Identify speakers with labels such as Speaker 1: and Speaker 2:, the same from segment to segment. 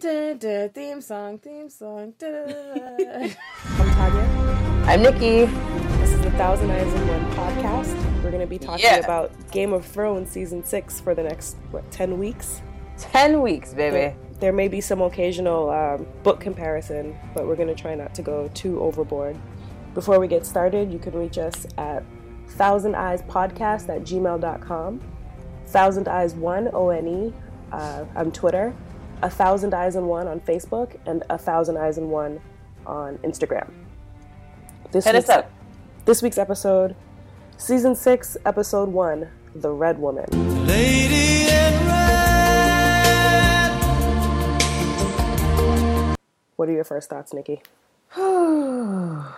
Speaker 1: Da, da, theme song, theme song. Da, da, da. I'm Tanya.
Speaker 2: I'm Nikki.
Speaker 1: This is the Thousand Eyes and One podcast. We're going to be talking
Speaker 2: Yeah.
Speaker 1: about Game of Thrones season six for the next what ten weeks.
Speaker 2: 10 weeks, baby.
Speaker 1: There, there may be some occasional um, book comparison, but we're going to try not to go too overboard. Before we get started, you can reach us at Thousand Eyes Podcast at gmail.com, Thousand Eyes One O N E uh, on Twitter, A Thousand Eyes and One on Facebook, and A Thousand Eyes and One on Instagram. This
Speaker 2: Hit us
Speaker 1: week's-
Speaker 2: up.
Speaker 1: This week's episode, season six, episode one, The Red Woman.
Speaker 3: Lady in red.
Speaker 1: What are your first thoughts, Nikki?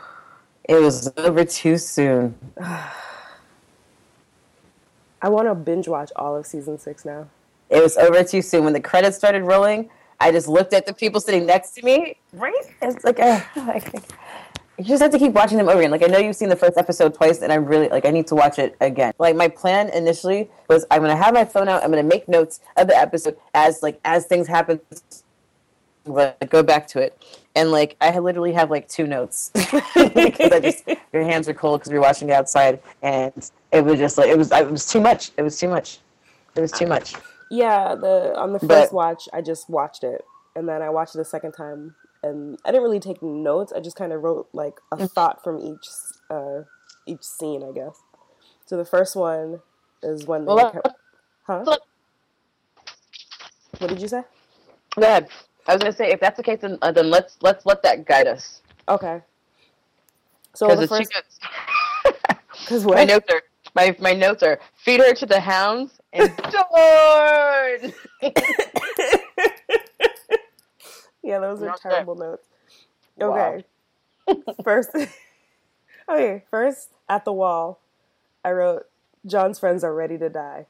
Speaker 2: It was over too soon.
Speaker 1: I want to binge watch all of season six now.
Speaker 2: It was over too soon. When the credits started rolling, I just looked at the people sitting next to me. Right? It's like, uh, you just have to keep watching them over again. Like I know you've seen the first episode twice, and I'm really like. I need to watch it again. Like my plan initially was, I'm gonna have my phone out. I'm gonna make notes of the episode as like as things happen. but go back to it, and like I literally have like two notes because I just your hands are cold because we are watching outside, and it was just like it was. It was too much. It was too much. It was too much.
Speaker 1: Yeah, the on the first
Speaker 2: But-
Speaker 1: watch, I just watched it, and then I watched it a second time, and I didn't really take notes. I just kind of wrote like a thought from each uh, each scene, I guess. So the first one is when they,
Speaker 2: Well,
Speaker 1: enco- huh? What did you say?
Speaker 2: Go ahead. I was gonna say if that's the case, then, uh, then let's let's let that guide us.
Speaker 1: Okay. So the
Speaker 2: the
Speaker 1: first, because
Speaker 2: my notes are my my notes are feed her to the hounds and Dorne.
Speaker 1: Yeah, those are terrible notes.
Speaker 2: Wow.
Speaker 1: Okay. first, okay. First, at the wall, I wrote, "Jon's friends are ready to die."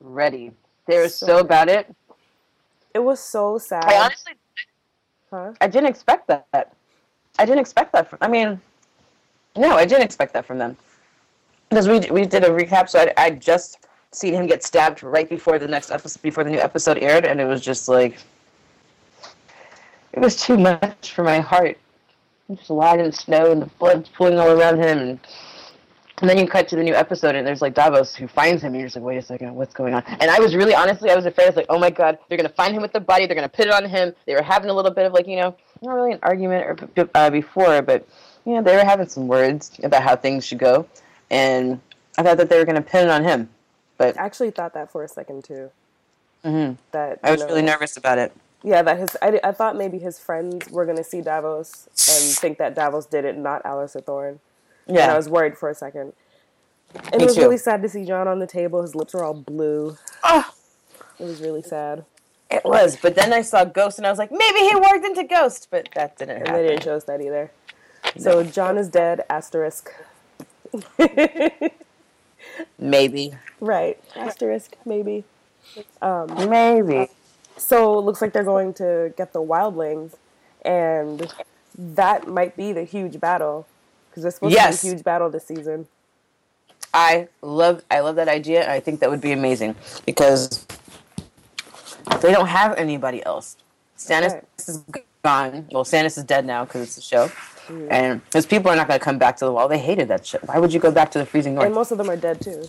Speaker 2: Ready. They were
Speaker 1: So
Speaker 2: so, about it.
Speaker 1: It was so sad.
Speaker 2: I honestly
Speaker 1: huh?
Speaker 2: I didn't expect that. I didn't expect that. From, I mean, no, I didn't expect that from them. Because we we did a recap, so I I just seen him get stabbed right before the next episode, before the new episode aired, and it was just like, it was too much for my heart. He just lying in the snow and the blood's pooling all around him, and, and then you cut to the new episode, and there's like Davos who finds him, and you're just like, wait a second, what's going on? And I was really, honestly, I was afraid. I was like, oh my god, they're gonna find him with the body, they're gonna put it on him. They were having a little bit of like, you know, not really an argument or uh, before, but you know, they were having some words about how things should go, and I thought that they were gonna pin it on him, but
Speaker 1: I actually thought that for a second too.
Speaker 2: mhm.
Speaker 1: That
Speaker 2: I was
Speaker 1: know,
Speaker 2: really nervous about it.
Speaker 1: Yeah, that his. I, I thought maybe his friends were gonna see Davos and think that Davos did it, not Alliser Thorne. Yeah, And I was worried for a second. And
Speaker 2: Me
Speaker 1: it was
Speaker 2: too.
Speaker 1: really sad to see Jon on the table. His lips were all blue.
Speaker 2: Ah,
Speaker 1: It was really sad.
Speaker 2: it was. But then I saw Ghost, and I was like, maybe he worked into Ghost, but that didn't
Speaker 1: And
Speaker 2: happen.
Speaker 1: they didn't show us that either. So Jon is dead. Asterisk.
Speaker 2: Maybe,
Speaker 1: Right. Asterisk. Maybe.
Speaker 2: Um, maybe.
Speaker 1: So it looks like they're going to get the wildlings, and that might be the huge battle because there's supposed
Speaker 2: Yes.
Speaker 1: to be a huge battle this season.
Speaker 2: I love I love that idea. I think that would be amazing because they don't have anybody else. Stannis
Speaker 1: Right.
Speaker 2: is gone. Well, Stannis is dead now because it's a show, and his people are not going to come back to the wall. They hated that shit. Why would you go back to the freezing north?
Speaker 1: And most of them are dead too.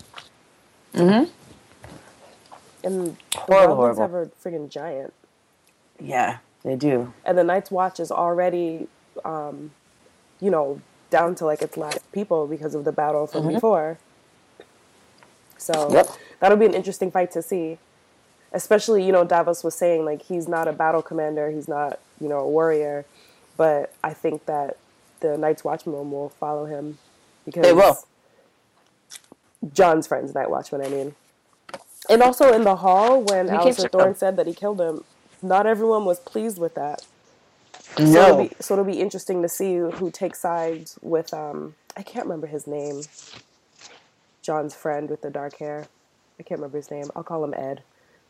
Speaker 2: Mm-hmm.
Speaker 1: And the
Speaker 2: Horrible,
Speaker 1: wildlings
Speaker 2: horrible.
Speaker 1: have a freaking giant.
Speaker 2: yeah, they do.
Speaker 1: And the Night's Watch is already, um, you know, down to like its last people because of the battle from before. So
Speaker 2: Mm-hmm. Yep.
Speaker 1: that'll be an interesting fight to see. Especially, you know, Davos was saying like he's not a battle commander, he's not, you know, a warrior, but I think that the Night's Watchmen will follow him because
Speaker 2: They will.
Speaker 1: Jon's friends, Night Watchman, I mean. And also in the hall when
Speaker 2: We can Alliser
Speaker 1: Thorne
Speaker 2: them.
Speaker 1: said that he killed him, not everyone was pleased with that. So
Speaker 2: No,
Speaker 1: it'll, be, so it'll be interesting to see who takes sides with um I can't remember his name. Jon's friend with the dark hair. I can't remember his name. I'll call him Ed.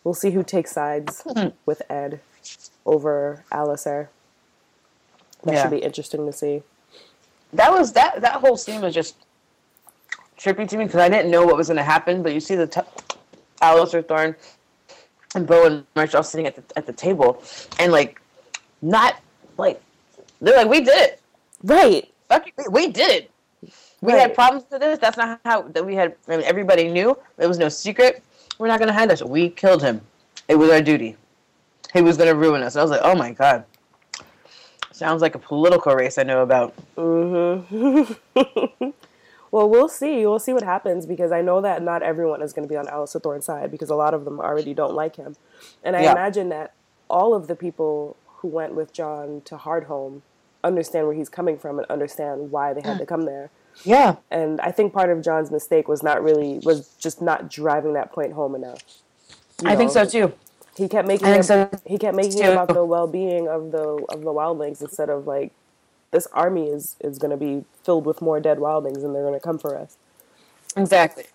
Speaker 1: We'll see who takes sides
Speaker 2: Hmm.
Speaker 1: with Ed over Alliser. That
Speaker 2: Yeah.
Speaker 1: should be interesting to see.
Speaker 2: That was that. That whole scene was just trippy to me because I didn't know what was going to happen. But you see the t- Alliser Thorne and Bo and March all sitting at the at the table, and like, not like they're like, we did it.
Speaker 1: Right.
Speaker 2: Fuck, we, we did it. We
Speaker 1: Right.
Speaker 2: had problems with this. That's not how that we had. I mean, everybody knew. it was no secret. We're not gonna hide this. We killed him. It was our duty. He was gonna ruin us. I was like, oh my god. Sounds like a political race I know about.
Speaker 1: Mm-hmm. well, we'll see. We'll see what happens because I know that not everyone is going to be on Alliser Thorne's side because a lot of them already don't like him. And I
Speaker 2: Yeah.
Speaker 1: imagine that all of the people who went with Jon to Hardhome understand where he's coming from and understand why they had to come there.
Speaker 2: Yeah.
Speaker 1: And I think part of Jon's mistake was not really was just not driving that point home enough. You
Speaker 2: I think so too.
Speaker 1: He kept making it,
Speaker 2: so,
Speaker 1: he kept making it about the well being of the of the wildlings instead of like this army is is going to be filled with more dead wildlings and they're going to come for us.
Speaker 2: Exactly.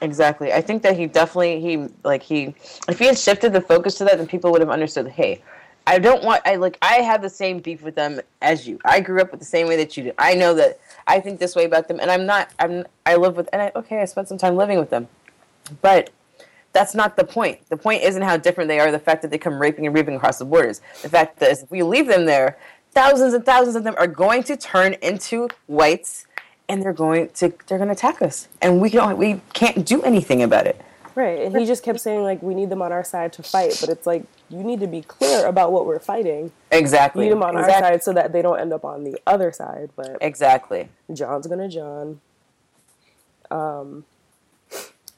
Speaker 2: Exactly. I think that he definitely he like he if he had shifted the focus to that, then people would have understood. Hey, I don't want. I like. I have the same beef with them as you. I grew up with the same way that you do. I know that I think this way about them, and I'm not. I'm. I live with. And I, okay, I spent some time living with them, but that's not the point. The point isn't how different they are. The fact that they come raping and reaping across the borders. The fact that if we leave them there, thousands and thousands of them are going to turn into whites, and they're going to they're going to attack us, and we can we can't do anything about it.
Speaker 1: Right. And he just kept saying like we need them on our side to fight, but it's like you need to be clear about what we're fighting.
Speaker 2: Exactly.
Speaker 1: You need them on our side so that they don't end up on the other side, but
Speaker 2: Exactly.
Speaker 1: Jon's gonna Jon. Um,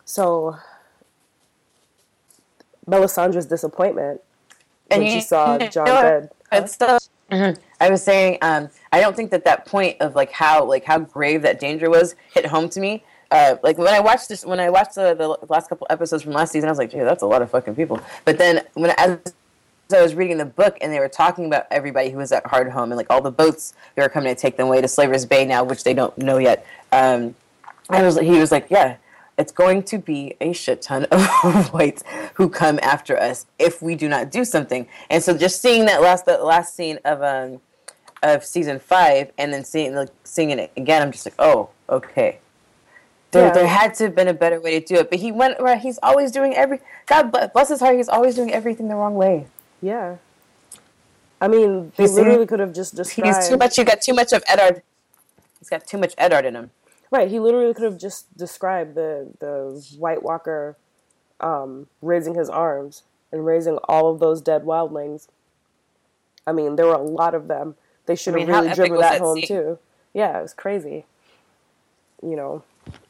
Speaker 1: so Melisandre's disappointment when
Speaker 2: you-
Speaker 1: she saw
Speaker 2: you
Speaker 1: Jon
Speaker 2: know,
Speaker 1: dead.
Speaker 2: It's still, Mhm. I was saying, um, I don't think that that point of like how like how grave that danger was hit home to me. Uh, like when I watched this, when I watched the, the last couple episodes from last season, I was like, "Gee, that's a lot of fucking people." But then when as I was reading the book and they were talking about everybody who was at Hardhome and like all the boats that were coming to take them away to Slaver's Bay now, which they don't know yet. Um, I was he was like, "Yeah, it's going to be a shit ton of whites who come after us if we do not do something." And so just seeing that last that last scene of um of season five and then seeing like seeing it again, I'm just like, "Oh, okay." There,
Speaker 1: Yeah.
Speaker 2: there had to have been a better way to do it, but he went. Right, he's always doing every. God bless his heart. He's always doing everything the wrong way.
Speaker 1: Yeah. I mean, they literally could have just described.
Speaker 2: He's too much. You got too much of Eddard. He's got too much Eddard in him.
Speaker 1: Right, he literally could have just described the the White Walker um, raising his arms and raising all of those dead wildlings. I mean, there were a lot of them. They should
Speaker 2: I
Speaker 1: have
Speaker 2: mean, how
Speaker 1: really driven that
Speaker 2: that
Speaker 1: home
Speaker 2: scene?
Speaker 1: too. Yeah, it was crazy. You know,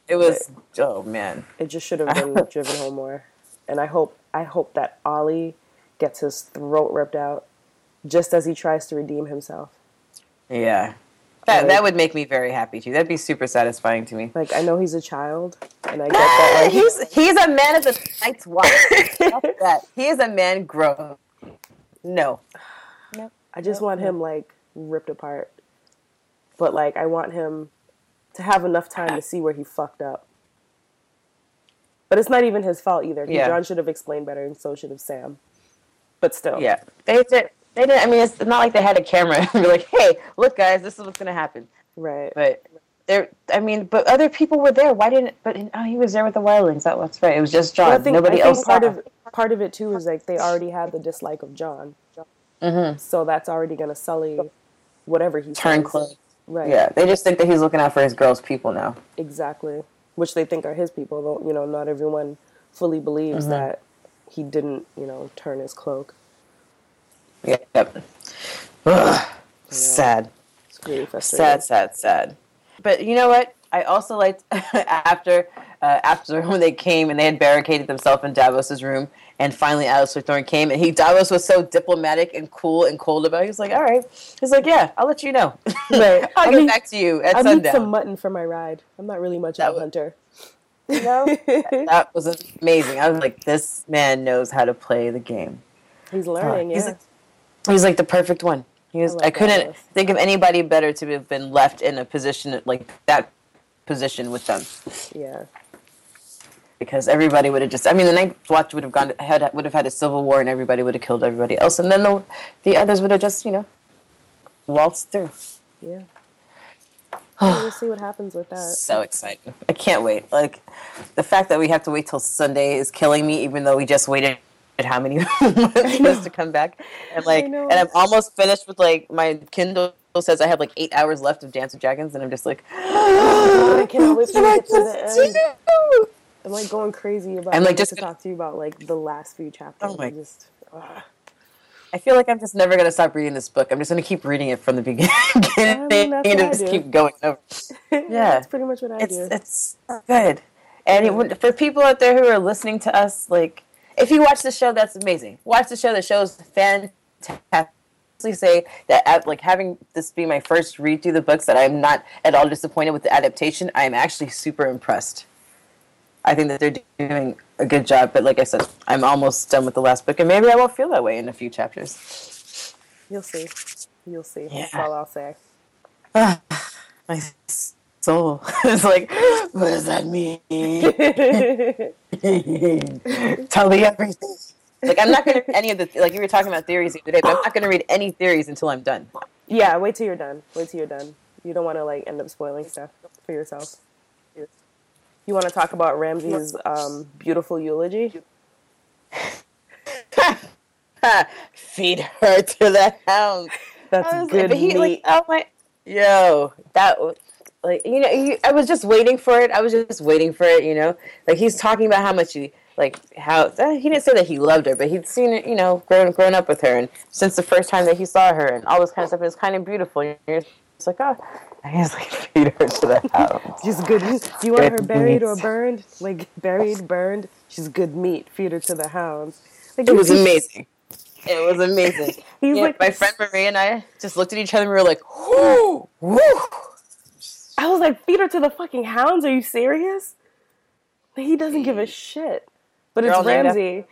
Speaker 2: It was. Oh man.
Speaker 1: it just should have been driven home more. And I hope I hope that Ollie gets his throat ripped out just as he tries to redeem himself.
Speaker 2: Yeah. That,
Speaker 1: Like-
Speaker 2: that would make me very happy too. That'd be super satisfying to me.
Speaker 1: Like I know he's a child, and I get that. Ah, like
Speaker 2: he's he's a man of the night's watch. That. He is a man grown. No. No.
Speaker 1: I just want him like ripped apart. But like I want him to have enough time to see where he fucked up. But it's not even his fault either. 'cause
Speaker 2: Yeah.
Speaker 1: Jon should have explained better, and so should have Sam. But still,
Speaker 2: Yeah. They did. They didn't. I mean, it's not like they had a camera and be like, "Hey, look, guys, this is what's gonna happen."
Speaker 1: right.
Speaker 2: But there. I mean, but other people were there. Why didn't? But oh, he was there with the wildlings. That was right. It was just Jon.
Speaker 1: But I think,
Speaker 2: Nobody
Speaker 1: I think
Speaker 2: else.
Speaker 1: part
Speaker 2: saw.
Speaker 1: of part of it too is like they already had the dislike of Jon,
Speaker 2: Mm-hmm.
Speaker 1: so that's already gonna sully whatever he
Speaker 2: Turn close.
Speaker 1: Right.
Speaker 2: Yeah. They just think that he's looking out for his girls' people now.
Speaker 1: Exactly. Which they think are his people. Though you know, not everyone fully believes
Speaker 2: Mm-hmm.
Speaker 1: that he didn't, you know, turn his cloak.
Speaker 2: Yep. Ugh. Sad.
Speaker 1: It's really frustrating.
Speaker 2: Sad, sad, sad. But you know what? I also liked after uh, after when they came and they had barricaded themselves in Davos's room, and finally Alliser Thorne came, and he Davos was so diplomatic and cool and cold about. it. He was like, "All right," he's like, "Yeah, I'll let you know.
Speaker 1: Right.
Speaker 2: I'll
Speaker 1: I
Speaker 2: get
Speaker 1: mean,
Speaker 2: back to you at
Speaker 1: I need some mutton for my ride. I'm not really much
Speaker 2: That
Speaker 1: of a
Speaker 2: was-
Speaker 1: hunter.
Speaker 2: You know, that was amazing. I was like, "This man knows how to play the game."
Speaker 1: He's learning,
Speaker 2: he's
Speaker 1: yeah.
Speaker 2: like- He's like the perfect one. He was.
Speaker 1: I
Speaker 2: I, couldn't think of anybody better to have been left in a position like that position with them.
Speaker 1: yeah.
Speaker 2: because everybody would have just I mean the Night Watch would have gone had would have had a civil war and everybody would have killed everybody else and then the the others would have just you know waltzed through.
Speaker 1: Yeah. we'll see what happens with that.
Speaker 2: So exciting! I can't wait. Like the fact that we have to wait till Sunday is killing me. Even though we just waited how many us to come back, and like, and I'm almost finished with like my Kindle says I have like eight hours left of Dance with Dragons, and I'm just like,
Speaker 1: I cannot wait for
Speaker 2: what
Speaker 1: you to get to the end. I'm like going crazy about
Speaker 2: I'm, like, just
Speaker 1: to
Speaker 2: gonna-
Speaker 1: talk to you about like the last few chapters.
Speaker 2: Oh my-
Speaker 1: just ugh.
Speaker 2: I feel like I'm just never gonna stop reading this book. I'm just gonna keep reading it from the beginning
Speaker 1: mean,
Speaker 2: and just keep going over. Yeah.
Speaker 1: that's pretty much what I
Speaker 2: It's
Speaker 1: do.
Speaker 2: it's good. And it for people out there who are listening to us, like if you watch the show, that's amazing. Watch the show. The show's fantastic. Say that uh, like having this be my first read through the books, that I'm not at all disappointed with the adaptation. I'm actually super impressed. I think that they're doing a good job, but like I said, I'm almost done with the last book, and maybe I won't feel that way in a few chapters.
Speaker 1: You'll see. You'll see. That's all I'll say.
Speaker 2: My soul is like, what does that mean? Tell me everything. Like I'm not gonna read any of the like you were talking about theories the other day, but I'm not gonna read any theories until I'm done.
Speaker 1: yeah, wait till you're done. Wait till you're done. You don't want to like end up spoiling stuff for yourself. You want to talk about Ramsay's um, beautiful eulogy?
Speaker 2: Feed her to the hounds.
Speaker 1: That's good
Speaker 2: like, but he,
Speaker 1: meat.
Speaker 2: like, oh my, yo, that was like you know, you, I was just waiting for it. I was just waiting for it. You know, like he's talking about how much he like how uh, he didn't say that he loved her, but he'd seen it. You know, grown grown up with her, and since the first time that he saw her, and all this kind of stuff. It was kind of beautiful. And you're just like, oh, and he's like, feed her to the hounds.
Speaker 1: She's good. Do you want her buried or burned? Like buried, burned. She's good meat. Feed her to the hounds. Like,
Speaker 2: It was amazing. It was amazing.
Speaker 1: He's
Speaker 2: Yeah,
Speaker 1: like
Speaker 2: my friend Marie and I just looked at each other and we were like, whoo, whoo.
Speaker 1: I was like, feed her to the fucking hounds. Are you serious? He doesn't give a shit. But
Speaker 2: They're
Speaker 1: it's Ramsay.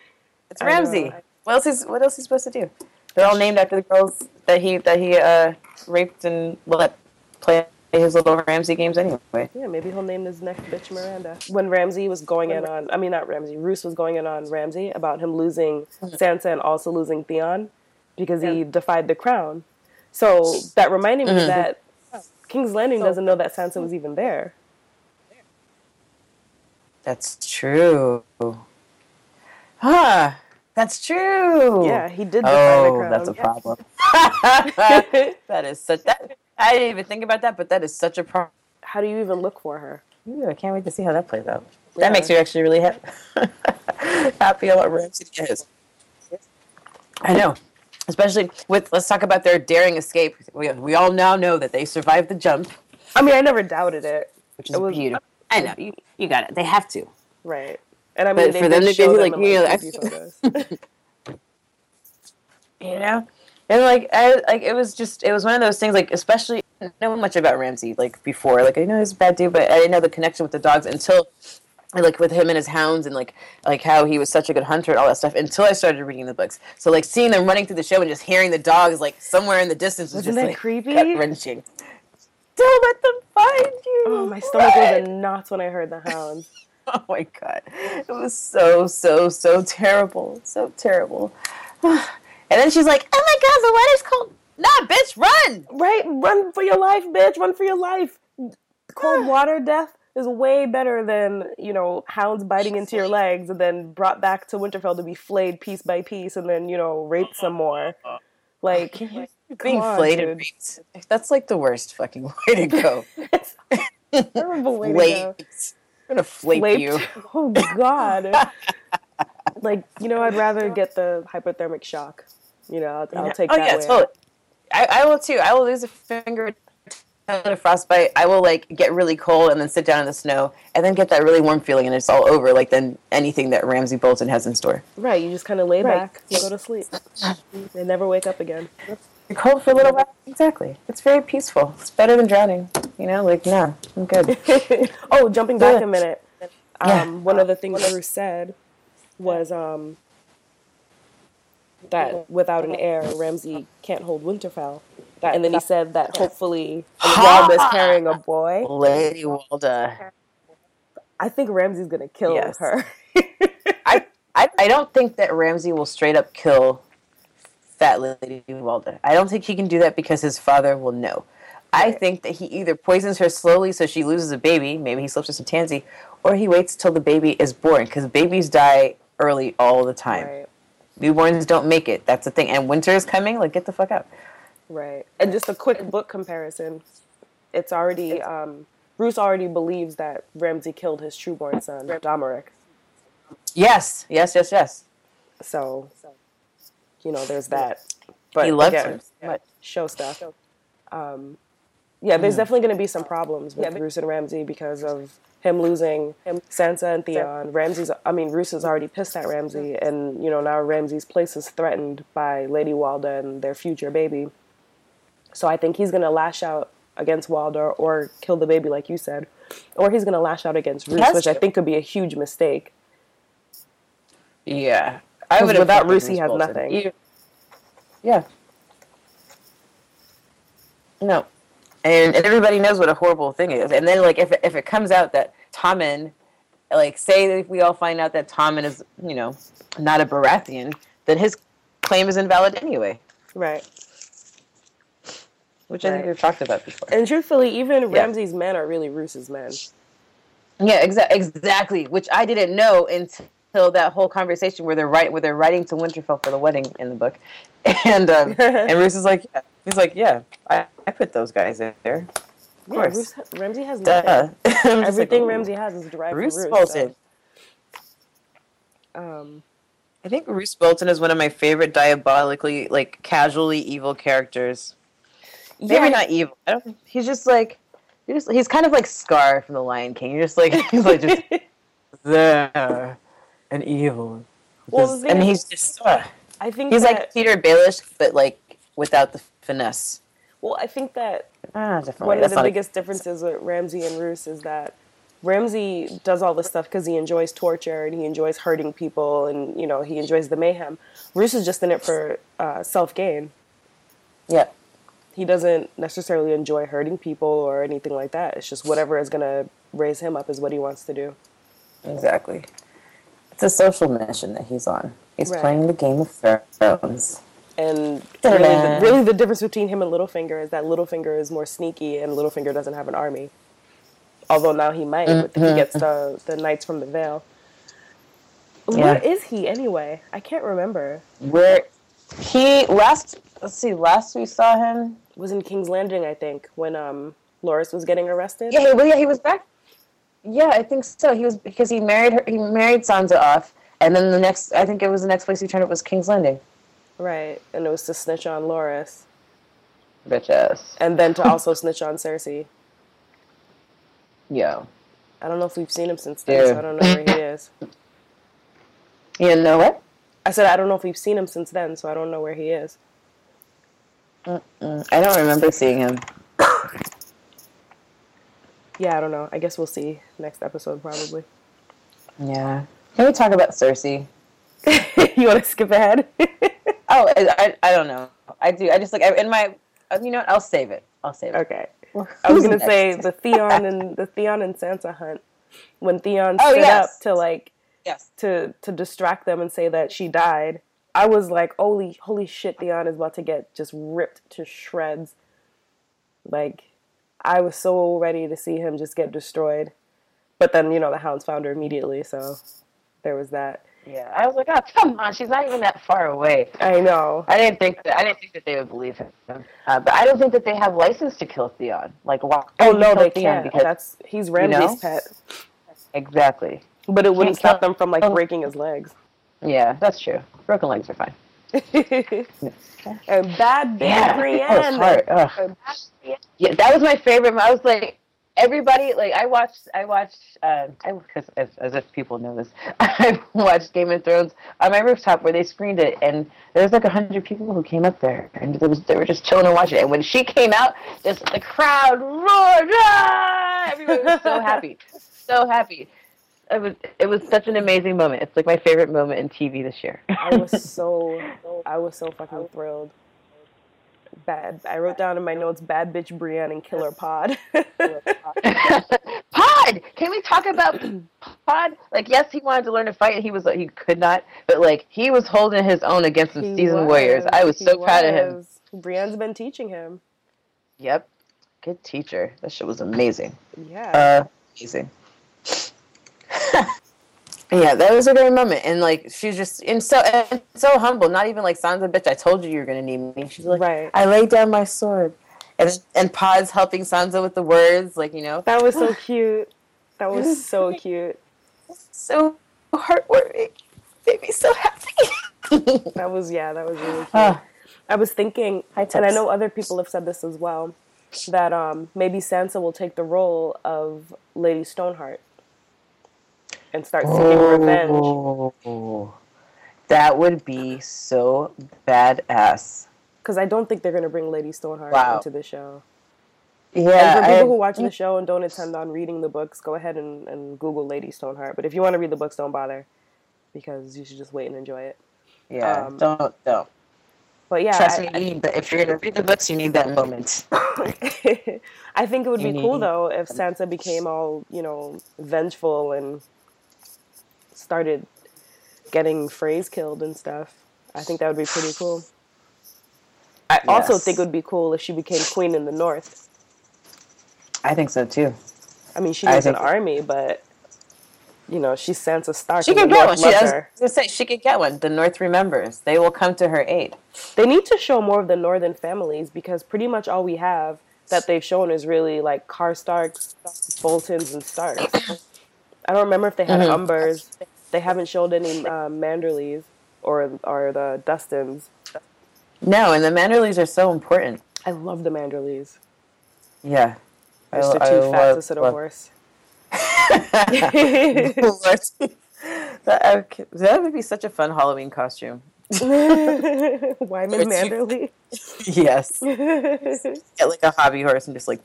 Speaker 2: It's
Speaker 1: I know.
Speaker 2: Ramsay. What else is what else is he supposed to do? They're all named after the girls that he that he uh, raped and let play his little Ramsay games anyway.
Speaker 1: Yeah, maybe he'll name his next bitch Miranda. When Ramsay was going in on, I mean, not Ramsay, Roose was going in on Ramsay about him losing Sansa and also losing Theon because he defied the crown. So that reminded me that King's Landing doesn't know that Sansa was even there.
Speaker 2: That's true. Huh. That's true.
Speaker 1: Yeah, he did defy the
Speaker 2: Oh,
Speaker 1: crown.
Speaker 2: that's a problem. that is such that I didn't even think about that, but that is such a problem.
Speaker 1: How do you even look for her?
Speaker 2: Ooh, I can't wait to see how that plays out.
Speaker 1: Yeah.
Speaker 2: That makes me actually really happy. happy about Ramsay is. I know, especially with. Let's talk about their daring escape. We, we all now know that they survived the jump,
Speaker 1: I mean, I never doubted it.
Speaker 2: which is
Speaker 1: It was-
Speaker 2: beautiful. I know you. You got it. They have to.
Speaker 1: Right. And I mean,
Speaker 2: for them to
Speaker 1: them
Speaker 2: like,
Speaker 1: in,
Speaker 2: you know. You know, and like I like it was just it was one of those things. Like especially I didn't know much about Ramsay like before. Like I know he's a bad dude, but I didn't know the connection with the dogs until. Like with him and his hounds, and like like how he was such a good hunter and all that stuff. Until I started reading the books, so like seeing them running through the show and just hearing the dogs like somewhere in the distance was
Speaker 1: Wasn't
Speaker 2: just
Speaker 1: that
Speaker 2: like
Speaker 1: creepy?
Speaker 2: gut wrenching. Don't let them find you.
Speaker 1: oh, my stomach
Speaker 2: Run!
Speaker 1: was in knots when I heard the hounds.
Speaker 2: Oh my god. It was so, so, so terrible. So terrible. and then she's like, oh my god, the weather's cold. Nah, bitch, run!
Speaker 1: Right? Run for your life, bitch. Run for your life. Cold water death is way better than, you know, hounds biting into your legs and then brought back to Winterfell to be flayed piece by piece and then, you know, raped some more. Like,
Speaker 2: Being
Speaker 1: on,
Speaker 2: flayed
Speaker 1: dude.
Speaker 2: and raped. That's like the worst fucking way to go.
Speaker 1: terrible way to go.
Speaker 2: I'm gonna flape
Speaker 1: Flaped.
Speaker 2: you.
Speaker 1: Oh, God. like, you know, I'd rather get the hypothermic shock. You know, I'll, I'll take
Speaker 2: oh
Speaker 1: that
Speaker 2: yeah,
Speaker 1: way.
Speaker 2: totally. I, I will too. I will lose a finger to frostbite. I will like get really cold and then sit down in the snow and then get that really warm feeling and it's all over. Like then anything that Ramsay Bolton has in store.
Speaker 1: Right, you just kind of lay
Speaker 2: Right.
Speaker 1: back and go to sleep. and never wake up again.
Speaker 2: You're cold for a little while. Exactly. It's very peaceful. It's better than drowning. You know, like no, I'm good.
Speaker 1: oh, jumping back a minute. Um,
Speaker 2: Yeah.
Speaker 1: One of the things Roose said was um, that without an heir, Ramsay can't hold Winterfell. And then he said that hopefully Walda's carrying a boy.
Speaker 2: Lady Walda.
Speaker 1: I think Ramsay's gonna kill
Speaker 2: Yes.
Speaker 1: her.
Speaker 2: I, I I don't think that Ramsay will straight up kill Fat Lady Walda. I don't think he can do that because his father will know. I think that he either poisons her slowly so she loses a baby, maybe he slips her some tansy, or he waits till the baby is born because babies die early all the time.
Speaker 1: Right.
Speaker 2: Newborns don't make it. That's the thing. And winter is coming. Like, get the fuck out.
Speaker 1: Right. And just a quick book comparison. It's already um Roose already believes that Ramsay killed his trueborn son, Domeric.
Speaker 2: Yes, yes, yes, yes.
Speaker 1: So you know, there's that. But
Speaker 2: he loves
Speaker 1: again,
Speaker 2: him so
Speaker 1: show stuff. Um, yeah, there's definitely going to be some problems with Roose and Ramsay because of him losing him, Sansa and Theon. Ramsay's, I mean, Roose is already pissed at Ramsay, and you know now Ramsay's place is threatened by Lady Walda and their future baby. So I think he's going to lash out against Walda or kill the baby, like you said, or he's going to lash out against
Speaker 2: has
Speaker 1: which I think could be a huge mistake.
Speaker 2: Yeah. I would
Speaker 1: without Roose, he has nothing.
Speaker 2: You- Yeah. No. And, and everybody knows what a horrible thing is. And then, like, if it, if it comes out that Tommen, like, say we all find out that Tommen is, you know, not a Baratheon, then his claim is invalid anyway,
Speaker 1: Right.
Speaker 2: Which I think we've talked about before.
Speaker 1: And truthfully, even
Speaker 2: Yeah.
Speaker 1: Ramsay's men are really Roose's men.
Speaker 2: Yeah, exa- exactly. Which I didn't know until that whole conversation where they're right where they're writing to Winterfell for the wedding in the book, and um, and Roose is like, yeah. he's like, yeah, I, I put those guys in there. Of
Speaker 1: Yeah,
Speaker 2: course,
Speaker 1: Roose, Ramsay has nothing.
Speaker 2: Like,
Speaker 1: Everything
Speaker 2: ooh.
Speaker 1: Ramsay has is derived
Speaker 2: Roose
Speaker 1: from
Speaker 2: Bolton.
Speaker 1: So, um,
Speaker 2: I think Roose Bolton is one of my favorite diabolically like casually evil characters. Maybe
Speaker 1: yeah,
Speaker 2: not evil. I don't. He's just like. You're just, he's kind of like Scar from The Lion King. You're just like he's like just there and evil.
Speaker 1: Well,
Speaker 2: Just- and he's just uh,
Speaker 1: I think
Speaker 2: he's
Speaker 1: that,
Speaker 2: like Petyr Baelish, but like without the finesse.
Speaker 1: well, I think that
Speaker 2: Ah,
Speaker 1: one of the
Speaker 2: not a-
Speaker 1: biggest differences with Ramsay and Roose is that Ramsay does all this stuff because he enjoys torture and he enjoys hurting people and you know he enjoys the mayhem. Roose is just in it for uh, self gain.
Speaker 2: yeah,
Speaker 1: He doesn't necessarily enjoy hurting people or anything like that. It's just whatever is gonna raise him up is what he wants to do.
Speaker 2: exactly. It's a social mission that he's on. He's
Speaker 1: Right.
Speaker 2: playing the game of Thrones.
Speaker 1: And really the, really, the difference between him and Littlefinger is that Littlefinger is more sneaky, and Littlefinger doesn't have an army. Although now he might, if he mm-hmm. gets the the knights from the Vale. Where
Speaker 2: Yeah.
Speaker 1: is he anyway? I can't remember.
Speaker 2: Where he last let's see, last we saw him.
Speaker 1: Was in King's Landing, I think, when um Loras was getting arrested.
Speaker 2: Yeah, well, yeah, he was back. Yeah, I think so. He was because he married her. He married Sansa off, and then the next, I think it was the next place he turned up was King's Landing.
Speaker 1: Right, and it was to snitch on Loras,
Speaker 2: Bitch ass.
Speaker 1: and then to also snitch on Cersei.
Speaker 2: Yeah.
Speaker 1: I don't know if we've seen him since then, so I don't know where he is.
Speaker 2: You know what?
Speaker 1: I said I don't know if we've seen him since then, so I don't know where he is.
Speaker 2: I don't remember seeing him.
Speaker 1: Yeah, I don't know. I guess we'll see next episode probably.
Speaker 2: Yeah. Can we talk about Cersei?
Speaker 1: you want to skip ahead?
Speaker 2: Oh, I, I, I don't know. I do. I just like I, in my. uh, You know what? I'll save it. I'll save it.
Speaker 1: okay. I was gonna say the Theon and the Theon and Sansa hunt when Theon
Speaker 2: Oh,
Speaker 1: stood
Speaker 2: yes.
Speaker 1: up to like
Speaker 2: Yes.
Speaker 1: to to distract them and say that she died. I was like, holy holy shit, Theon is about to get just ripped to shreds. Like, I was so ready to see him just get destroyed. But then, you know, the hounds found her immediately, so there was that.
Speaker 2: Yeah. I was like, oh, come on. She's not even that far away.
Speaker 1: I know.
Speaker 2: I didn't think that. I didn't think that they would believe him. Uh, but I don't think that they have license to kill Theon. Like, why?
Speaker 1: Oh no, they can't.
Speaker 2: Because
Speaker 1: That's he's Ramsay's
Speaker 2: know?
Speaker 1: pet.
Speaker 2: exactly.
Speaker 1: But it wouldn't stop them from like breaking his legs.
Speaker 2: Yeah, that's true. Broken legs are fine.
Speaker 1: bad
Speaker 2: Yeah, that was hard.
Speaker 1: Brienne.
Speaker 2: Ugh. Yeah, that was my favorite. I was like, everybody. Like, I watched. I watched. Um, I because as, as if people know this, I watched Game of Thrones on my rooftop where they screened it, and there was like a hundred people who came up there, and there was they were just chilling and watching it. And when she came out, just the crowd roared. Ah! Everybody was so happy, so happy. It was it was such an amazing moment. It's like my favorite moment in TV this year.
Speaker 1: I was so I was so fucking thrilled. Bad. I wrote down in my notes "bad bitch Brienne" and "killer pod."
Speaker 2: Pod. Can we talk about Pod? Like, yes, he wanted to learn to fight. He was like, he could not, but like he was holding his own against some
Speaker 1: He
Speaker 2: seasoned warriors. I was
Speaker 1: he
Speaker 2: so proud of him.
Speaker 1: Brienne's been teaching him.
Speaker 2: Yep. good teacher. That shit was amazing.
Speaker 1: Yeah.
Speaker 2: Uh, amazing. Yeah, that was a great moment, and like she's just and so and so humble. Not even like Sansa, bitch. I told you you were gonna need me. She's like,
Speaker 1: Right.
Speaker 2: I laid down my sword, and and Pod's helping Sansa with the words, like you know,
Speaker 1: that was so cute. That was so cute.
Speaker 2: so heartwarming. Made me so happy.
Speaker 1: That was yeah, that was really cute. I was thinking, and I know other people have said this as well, that um, maybe Sansa will take the role of Lady Stoneheart and start seeking revenge.
Speaker 2: Oh, that would be so badass.
Speaker 1: Because I don't think they're going to bring Lady Stoneheart
Speaker 2: Wow.
Speaker 1: into the show.
Speaker 2: Yeah,
Speaker 1: and for people
Speaker 2: I-
Speaker 1: who watch the show and don't intend on reading the books, go ahead and, and Google Lady Stoneheart. But if you want to read the books, don't bother because you should just wait and enjoy it.
Speaker 2: yeah,
Speaker 1: um,
Speaker 2: don't don't.
Speaker 1: But yeah,
Speaker 2: Trust
Speaker 1: I,
Speaker 2: me, you need the, if you're gonna read the books, you need that moment.
Speaker 1: I, I think it would
Speaker 2: You
Speaker 1: be cool though if Sansa became all you know vengeful and started getting phrase killed and stuff. I think that would be pretty cool. I also think it would be cool if she became queen in the north.
Speaker 2: I think so too.
Speaker 1: I mean, she has an army, but you know, she's Sansa Stark.
Speaker 2: She
Speaker 1: and the
Speaker 2: could get one. She, was gonna say she could get one. The North remembers. They will come to her aid.
Speaker 1: They need to show more of the northern families because pretty much all we have that they've shown is really like Karstarks, Boltons, and Starks. I don't remember if they had
Speaker 2: Mhm.
Speaker 1: Umbers. They haven't showed any um, Manderleys or or the Dustins.
Speaker 2: No, and the Manderleys are so important.
Speaker 1: I love the Manderleys.
Speaker 2: Yeah.
Speaker 1: They're the
Speaker 2: I
Speaker 1: two
Speaker 2: love-
Speaker 1: fat to sit a horse.
Speaker 2: that, that would be such a fun Halloween costume.
Speaker 1: Wyman
Speaker 2: It's-
Speaker 1: Manderley.
Speaker 2: Yes. Get like a hobby horse and just like.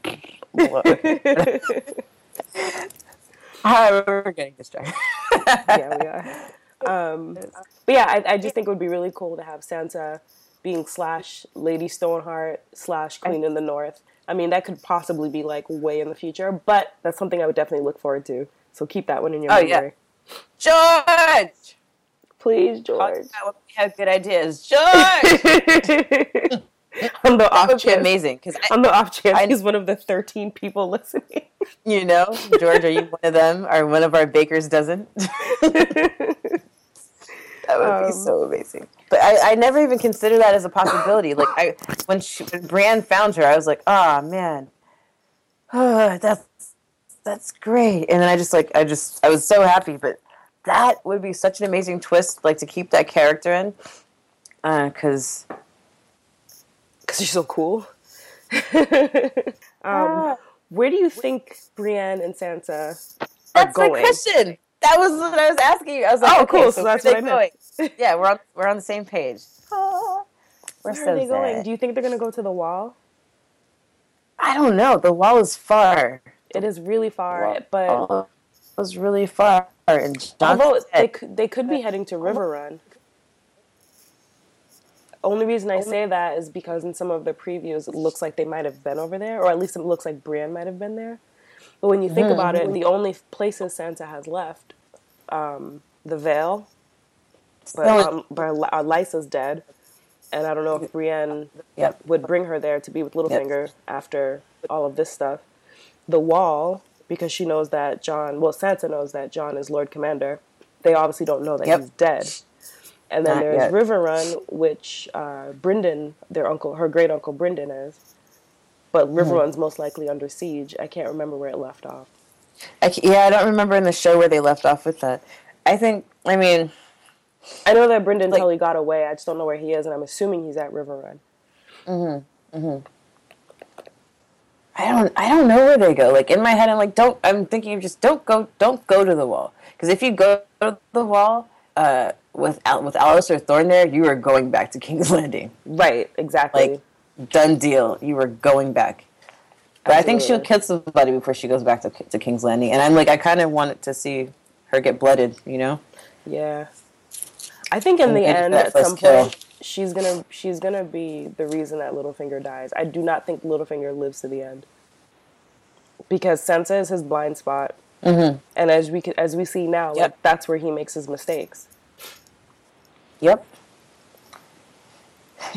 Speaker 2: Hi, we're getting distracted.
Speaker 1: yeah, we are. Um, but yeah, I, I just think it would be really cool to have Sansa being slash Lady Stoneheart slash Queen in the North. I mean, that could possibly be like way in the future, but that's something I would definitely look forward to. So keep that one in your
Speaker 2: Oh,
Speaker 1: memory.
Speaker 2: yeah. George!
Speaker 1: Please,
Speaker 2: Talk
Speaker 1: George.
Speaker 2: about when we have good ideas. George!
Speaker 1: on the off chance,
Speaker 2: amazing because
Speaker 1: on the off chance
Speaker 2: I-
Speaker 1: he's one of the 13 people listening.
Speaker 2: you know, George, are you one of them? Or one of our baker's dozen? That would
Speaker 1: Um,
Speaker 2: be so amazing. But I, I never even considered that as a possibility. Like I, when she, when Brienne found her, I was like, oh man, oh, that's that's great. And then I just like I just I was so happy. But that would be such an amazing twist, like to keep that character in, because
Speaker 1: Because she's so cool. um, where do you think Brienne and Sansa are
Speaker 2: that's my question. That was what I was asking you. I was like,
Speaker 1: Oh,
Speaker 2: okay,
Speaker 1: cool,
Speaker 2: So,
Speaker 1: so that's
Speaker 2: where
Speaker 1: what I meant.
Speaker 2: going? yeah, we're on we're on the same page. Oh,
Speaker 1: Where
Speaker 2: so
Speaker 1: are they going? Do you think they're going to go to the wall?
Speaker 2: I don't know. The wall is far.
Speaker 1: It is really far, but
Speaker 2: it was really far. And Jon
Speaker 1: although they could, they could be heading to Riverrun. Only reason I say that is because in some of the previews, it looks like they might have been over there, or at least it looks like Brienne might have been there. But when you think
Speaker 2: Mm-hmm.
Speaker 1: about it, the only places Sansa has left, um, the Vale, but, um, but uh, Lysa's dead, and I don't know if Brienne
Speaker 2: Yep.
Speaker 1: would bring her there to be with Littlefinger after all of this stuff. The Wall, because she knows that Jon, well, Sansa knows that Jon is Lord Commander. They obviously don't know that
Speaker 2: Yep.
Speaker 1: he's dead. And then
Speaker 2: Not
Speaker 1: there's
Speaker 2: yet.
Speaker 1: Riverrun, which uh, Brynden, their uncle, her great uncle Brynden is. But River
Speaker 2: Hmm.
Speaker 1: Run's most likely under siege. I can't remember where it left off.
Speaker 2: I, yeah, I don't remember in the show where they left off with that. I think, I mean,
Speaker 1: I know that Brynden
Speaker 2: Like-
Speaker 1: Tully got away. I just don't know where he is, and I'm assuming he's at Riverrun. Mm hmm. Mm hmm.
Speaker 2: I don't, I don't know where they go. Like in my head, I'm like, don't. I'm thinking of just don't go, don't go to the wall. Because if you go to the wall uh, with Al- with Alliser Thorne there, you are going back to King's Landing.
Speaker 1: Right, exactly.
Speaker 2: Like done deal. You are going back. But I think she'll kill somebody before she goes back to, to King's Landing. And I'm like, I kind of wanted to see her get blooded. You know?
Speaker 1: Yeah. I think in the end, at some
Speaker 2: kill.
Speaker 1: point, she's gonna she's gonna be the reason that Littlefinger dies. I do not think Littlefinger lives to the end because Sansa is his blind spot, mm-hmm. and as we can, as we see now,
Speaker 2: Yep.
Speaker 1: like that's where he makes his mistakes.
Speaker 2: Yep.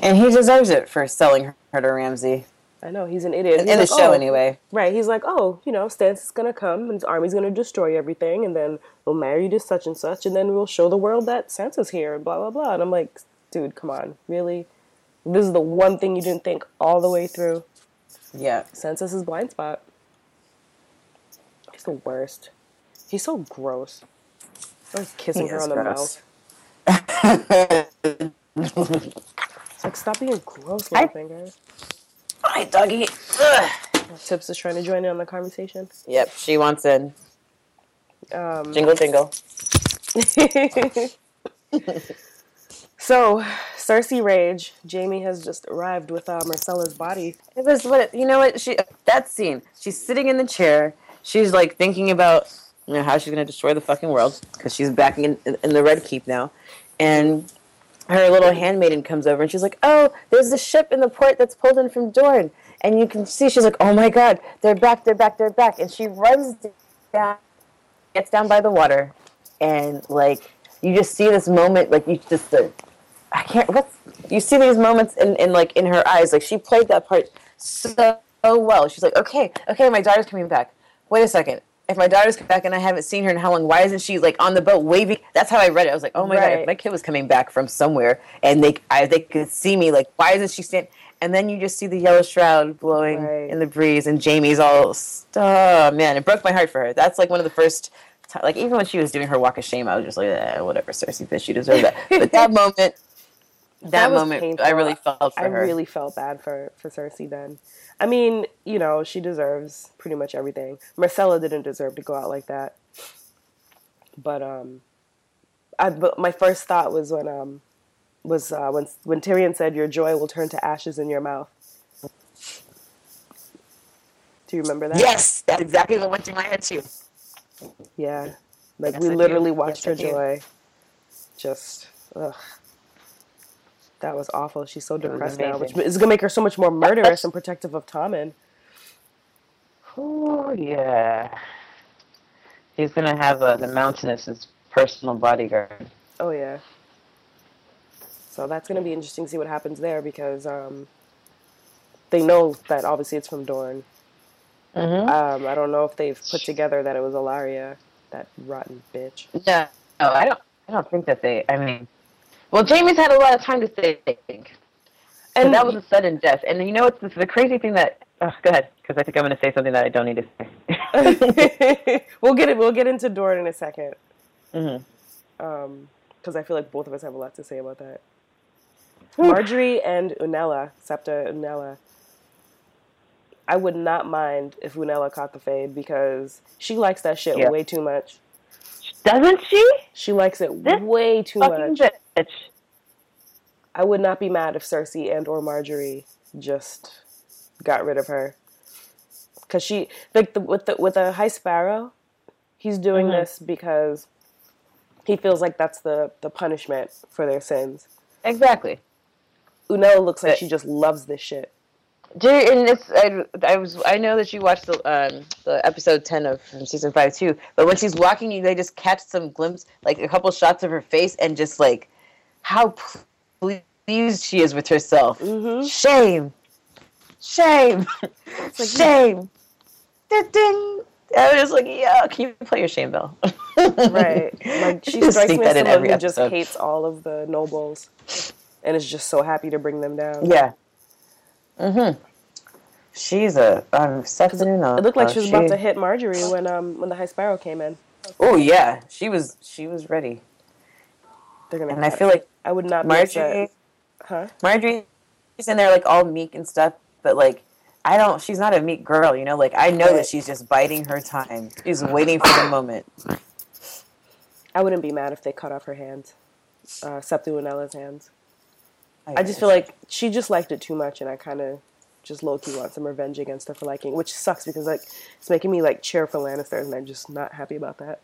Speaker 2: And he deserves it for selling her to Ramsay.
Speaker 1: I know he's an idiot.
Speaker 2: in,
Speaker 1: He's
Speaker 2: in the show
Speaker 1: "Oh."
Speaker 2: anyway.
Speaker 1: Right. He's like, oh, you know, Stannis is gonna come and his army's gonna destroy everything, and then we'll marry you to such and such, and then we'll show the world that Sansa's here, and blah blah blah. And I'm like, dude, come on, really? This is the one thing you didn't think all the way through.
Speaker 2: Yeah.
Speaker 1: Sansa's his blind spot. He's the worst. He's so gross. Always kissing
Speaker 2: He
Speaker 1: her on the
Speaker 2: gross.
Speaker 1: mouth. It's like, stop being gross, Littlefinger.
Speaker 2: Hi, doggy. Ugh.
Speaker 1: Tips is trying to join in on the conversation.
Speaker 2: Yep, she wants in.
Speaker 1: Um,
Speaker 2: Jingle, jingle.
Speaker 1: so, Cersei Rage, Jaime has just arrived with uh, Myrcella's body.
Speaker 2: It was what you know. What she that scene. She's sitting in the chair. She's like thinking about you know how she's gonna destroy the fucking world because she's back in, in the Red Keep now, and her little handmaiden comes over and she's like, "Oh, there's a ship in the port that's pulled in from Dorne." And you can see she's like, "Oh my god, they're back! They're back! They're back!" And she runs down, gets down by the water, and like you just see this moment, like you just the I can't. What's you see these moments in, in like in her eyes? Like she played that part so well. She's like, okay, okay, my daughter's coming back. Wait a second. If my daughter's come back and I haven't seen her in how long, why isn't she like on the boat waving? That's how I read it. I was like, oh my god, if my kid was coming back from somewhere and they I, they could see me, like, why isn't she standing? And then you just see the yellow shroud blowing
Speaker 1: Right.
Speaker 2: in the breeze, and Jaime's all, oh man, it broke my heart for her. That's like one of the first. Like even when she was doing her walk of shame, I was just like, eh, whatever, Cersei, bitch, she deserved that. But that moment, that,
Speaker 1: was
Speaker 2: moment,
Speaker 1: painful.
Speaker 2: I really felt for
Speaker 1: I
Speaker 2: her.
Speaker 1: really felt bad for, for Cersei then. I mean, you know, she deserves pretty much everything. Myrcella didn't deserve to go out like that. But um I but my first thought was when um was uh, when when Tyrion said your joy will turn to ashes in your mouth. Do you remember that?
Speaker 2: Yes, that's exactly what went through my head too.
Speaker 1: Yeah. Like
Speaker 2: Yes,
Speaker 1: we
Speaker 2: I do.
Speaker 1: literally watched
Speaker 2: Yes,
Speaker 1: her joy. Just ugh. That was awful. She's so depressed now, which is gonna make her so much more murderous and protective of Tommen.
Speaker 2: Oh yeah. He's gonna have uh, the mountain as his personal bodyguard.
Speaker 1: Oh yeah. So that's gonna be interesting to see what happens there because um, they know that obviously it's from Dorne.
Speaker 2: Mm-hmm.
Speaker 1: Um, I don't know if they've put together that it was Ellaria, that rotten bitch.
Speaker 2: No, no, I don't. I don't think that they. I mean, well, Jaime's had a lot of time to think, and
Speaker 1: And
Speaker 2: that was a sudden death. And you know it's, the, the crazy thing that? Oh, go ahead, because I think I'm going to say something that I don't need to say.
Speaker 1: we'll get it. We'll get into Dorne in a second.
Speaker 2: hmm
Speaker 1: because I feel like both of us have a lot to say about that. Margaery and Unella, Septa Unella. I would not mind if Unella caught the fade because she likes that shit
Speaker 2: Yeah.
Speaker 1: way too much.
Speaker 2: Doesn't she?
Speaker 1: She likes it
Speaker 2: This
Speaker 1: way too much.
Speaker 2: Bitch.
Speaker 1: I would not be mad if Cersei and or Margaery just got rid of her. Cause she like the, with the with a High Sparrow, he's doing
Speaker 2: Mhm.
Speaker 1: this because he feels like that's the the punishment for their sins.
Speaker 2: Exactly.
Speaker 1: Unella looks like she just loves this shit.
Speaker 2: And it's I, I was I know that you watched the um the episode ten of season five too, but when she's walking, you they just catch some glimpse, like a couple shots of her face, and just like how pleased she is with herself.
Speaker 1: Mhm.
Speaker 2: Shame, shame,
Speaker 1: like-
Speaker 2: shame. Ding, ding. I was just like, yeah, can you play your shame bell?
Speaker 1: Right. Like she strikes me as someone who just hates all of the nobles and is just so happy to bring them down.
Speaker 2: Yeah. Mm-hmm. She's a um, something.
Speaker 1: It looked like she was about to hit Margaery when um when the High Sparrow came in.
Speaker 2: Oh yeah, she was. She was ready.
Speaker 1: They're gonna.
Speaker 2: And I feel
Speaker 1: it.
Speaker 2: like
Speaker 1: I would not be Margaery. Huh?
Speaker 2: Margaery, she's in there like all meek and stuff, but like I don't. She's not a meek girl, you know. Like I know that she's just biding her time. She's waiting for the moment.
Speaker 1: I wouldn't be mad if they cut off her hands, uh, Septa Unella's hands. I just feel like she just liked it too much, and I kind of just low key want some revenge against her for liking, which sucks because like it's making me like cheer for Lannisters, and I'm just not happy about that.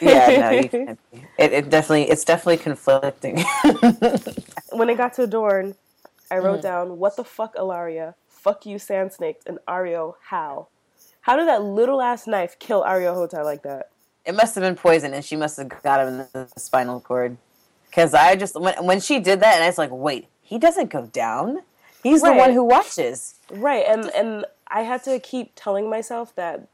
Speaker 2: Yeah, no, you can't. Be. It, it definitely. It's definitely conflicting.
Speaker 1: when it got to Dorne, I
Speaker 2: Mm-hmm.
Speaker 1: wrote down, "What the fuck, Ellaria, Fuck you, Sand Snakes, and Areo. How? How did that little ass knife kill Areo Hotah like that?
Speaker 2: it must have been poison, and she must have got him in the spinal cord. Because I just when when she did that, and I was like, wait, he doesn't go down. He's the one who watches.
Speaker 1: Right, and and I had to keep telling myself that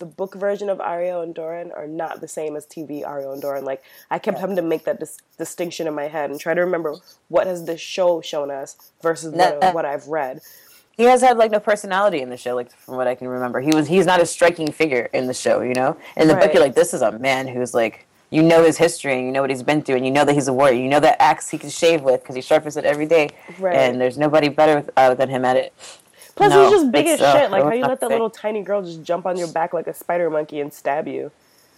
Speaker 1: the book version of Areo and Doran are not the same as TV Areo and Doran. Like I kept having to make that dis- distinction in my head and try to remember what has this show shown us versus what,
Speaker 2: No.
Speaker 1: what I've read.
Speaker 2: He has had like no personality in the show, like from what I can remember. He was he's not a striking figure in the show, you know. In the book, you're like, this is a man who's like, you know his history and you know what he's been through, and you know that he's a warrior. You know that axe he can shave with because he sharpens it every day,
Speaker 1: Right.
Speaker 2: and there's nobody better uh, than him at it.
Speaker 1: Plus,
Speaker 2: No,
Speaker 1: he's just big as
Speaker 2: uh,
Speaker 1: shit. Like how you let that
Speaker 2: say.
Speaker 1: little tiny girl just jump on your back like a spider monkey and stab you.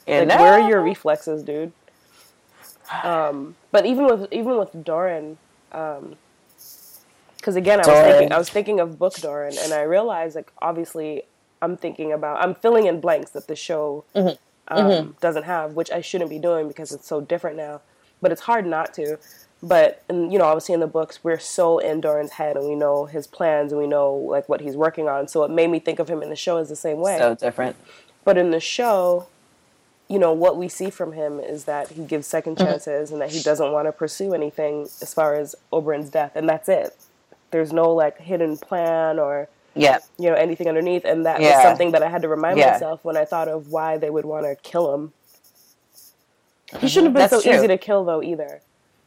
Speaker 2: And
Speaker 1: Like, where are your reflexes, dude? Um, but even with even with Doran, because again, I was thinking I was thinking of book Doran, and I realized like obviously I'm thinking about I'm filling in blanks that the show
Speaker 2: Mm-hmm.
Speaker 1: Um, doesn't have, which I shouldn't be doing because it's so different now. But it's hard not to. But and you know, obviously in the books, we're so in Doran's head, and we know his plans, and we know like what he's working on. So it made me think of him in the show as the same way.
Speaker 2: so different.
Speaker 1: But in the show, you know, what we see from him is that he gives second chances and that he doesn't want to pursue anything as far as Oberyn's death, and that's it. There's no like hidden plan or
Speaker 2: Yeah,
Speaker 1: you know anything underneath, and that was something that I had to remind
Speaker 2: Yeah.
Speaker 1: myself when I thought of why they would want to kill him. He shouldn't have been
Speaker 2: Mm-hmm. That's
Speaker 1: so
Speaker 2: true.
Speaker 1: easy to kill though either.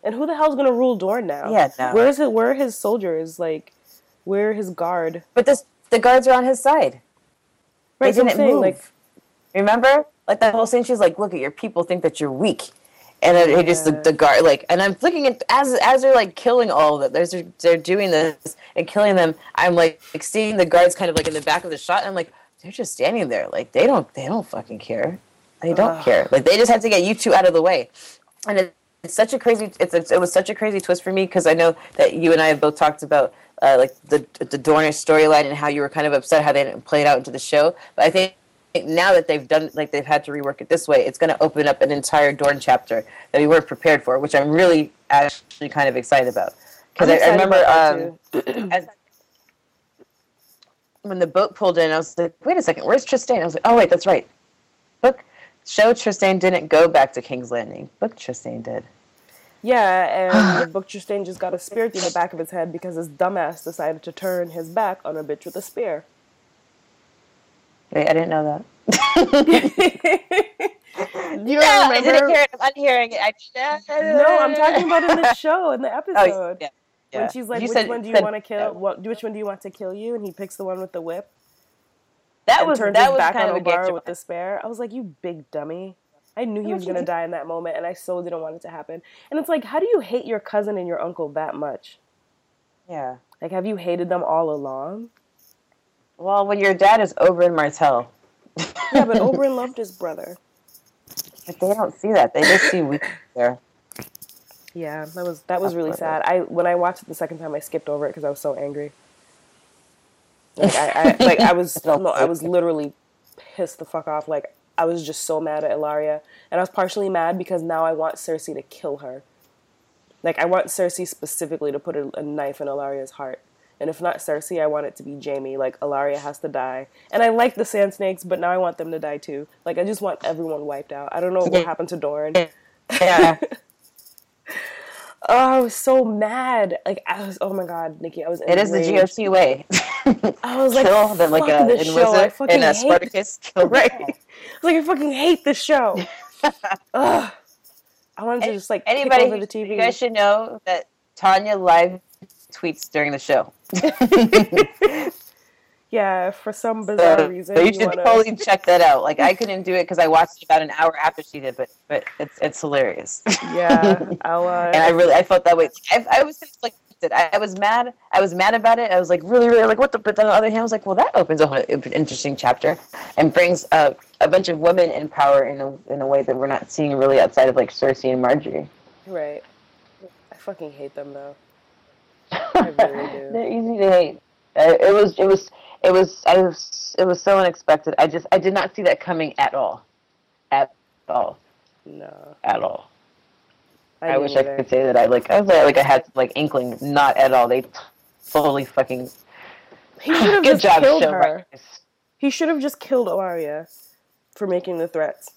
Speaker 1: And who the hell's gonna rule Dorne now?
Speaker 2: Yeah, no.
Speaker 1: Where is it? Where are his soldiers? Like, where are his guard?
Speaker 2: but this the guards are on his side.
Speaker 1: Right,
Speaker 2: they didn't
Speaker 1: saying,
Speaker 2: move.
Speaker 1: like,
Speaker 2: Remember, like that whole scene. She's like, "Look at your people think that you're weak," and then it just the, the guard like, and I'm looking at as as they're like killing all of them. There's they're doing this and killing them. I'm like, like seeing the guards kind of like in the back of the shot. And I'm like, they're just standing there, like they don't they don't fucking care. They don't care. Like they just had to get you two out of the way, and it, it's such a crazy. It's a, it was such a crazy twist for me because I know that you and I have both talked about. Uh, like the the Dornish storyline and how you were kind of upset how they didn't play it out into the show, but I think now that they've done like they've had to rework it this way, it's going to open up an entire Dorne chapter that we weren't prepared for, which I'm really actually kind of excited about. Because I, I remember um, as, when the boat pulled in, I was like, "Wait a second, where's Trystane?" I was like, "Oh wait, that's right." Book show Trystane didn't go back to King's Landing. Book Trystane did.
Speaker 1: Yeah, and book Trystane just got a spear through the back of his head because his dumbass decided to turn his back on a bitch with a spear.
Speaker 2: Wait, I didn't know that.
Speaker 1: You
Speaker 2: No, I didn't hear it. I'm unhearing it. I, just...
Speaker 1: No, I'm talking about in the show, in the
Speaker 2: Oh,
Speaker 1: episode.
Speaker 2: yeah, yeah.
Speaker 1: When she's like,
Speaker 2: You
Speaker 1: which
Speaker 2: said-
Speaker 1: one do you want to kill? What, which one do you want to kill you? And he picks the one with the whip
Speaker 2: That was
Speaker 1: turns
Speaker 2: that
Speaker 1: his
Speaker 2: was
Speaker 1: back
Speaker 2: kind
Speaker 1: on Obara with despair. I was like, you big dummy. I knew he was going to die in that moment, and I so didn't want it to happen. And it's like, how do you hate your cousin and your uncle that much?
Speaker 2: Yeah.
Speaker 1: Like, have you hated them all along?
Speaker 2: Well, when your dad is over in Martell,
Speaker 1: Yeah, but Oberyn loved his brother.
Speaker 2: but they don't see that. They just see we there.
Speaker 1: Yeah, that was that was really sad. I when I watched it the second time, I skipped over it because I was so angry. Like I, I like I was no, I was literally pissed the fuck off. Like I was just so mad at Ellaria, and I was partially mad because now I want Cersei to kill her. Like I want Cersei specifically to put a, a knife in Ellaria's heart, and if not Cersei, I want it to be Jaime. Like Ellaria has to die, and I like the Sand Snakes, but now I want them to die too. Like I just want everyone wiped out. I don't know what
Speaker 2: Yeah.
Speaker 1: happened to Doran.
Speaker 2: Yeah.
Speaker 1: Oh, I was so mad. Like I was. Oh my god, Nikki, I was.
Speaker 2: it is the
Speaker 1: enraged.
Speaker 2: GOT way.
Speaker 1: I was like,
Speaker 2: kill them like a
Speaker 1: this
Speaker 2: in
Speaker 1: show. I fucking
Speaker 2: in a
Speaker 1: hate
Speaker 2: Spartacus. Kill
Speaker 1: Right. I was like, I fucking hate this show. Ugh. I wanted to just like
Speaker 2: Anybody,
Speaker 1: over the TV.
Speaker 2: you guys should know that Tanya live tweets during the show.
Speaker 1: yeah, for some bizarre
Speaker 2: So,
Speaker 1: reason,
Speaker 2: so you
Speaker 1: you
Speaker 2: should
Speaker 1: wanna-
Speaker 2: totally check that out. Like I couldn't do it because I watched it about an hour after she did, but but it's it's hilarious.
Speaker 1: Yeah, I'll. Uh,
Speaker 2: and I really I felt that way. I, I was conflicted. I, I was mad. I was mad about it. I was like really really like what the. But on the other hand, I was like, well, that opens a whole interesting chapter and brings uh, a bunch of women in power in a in a way that we're not seeing really outside of like Cersei and Margaery.
Speaker 1: right. I fucking hate them though. I really do.
Speaker 2: They're easy to hate. It was it was it was I was it was so unexpected. I just I did not see that coming at all, at all,
Speaker 1: No,
Speaker 2: at all.
Speaker 1: I,
Speaker 2: I, wish
Speaker 1: either.
Speaker 2: I could say that I like I was like I had like inkling. Not at all. They totally fucking.
Speaker 1: He should have
Speaker 2: Good
Speaker 1: just
Speaker 2: job,
Speaker 1: killed her.
Speaker 2: writers.
Speaker 1: He should have just killed Arya for making the threats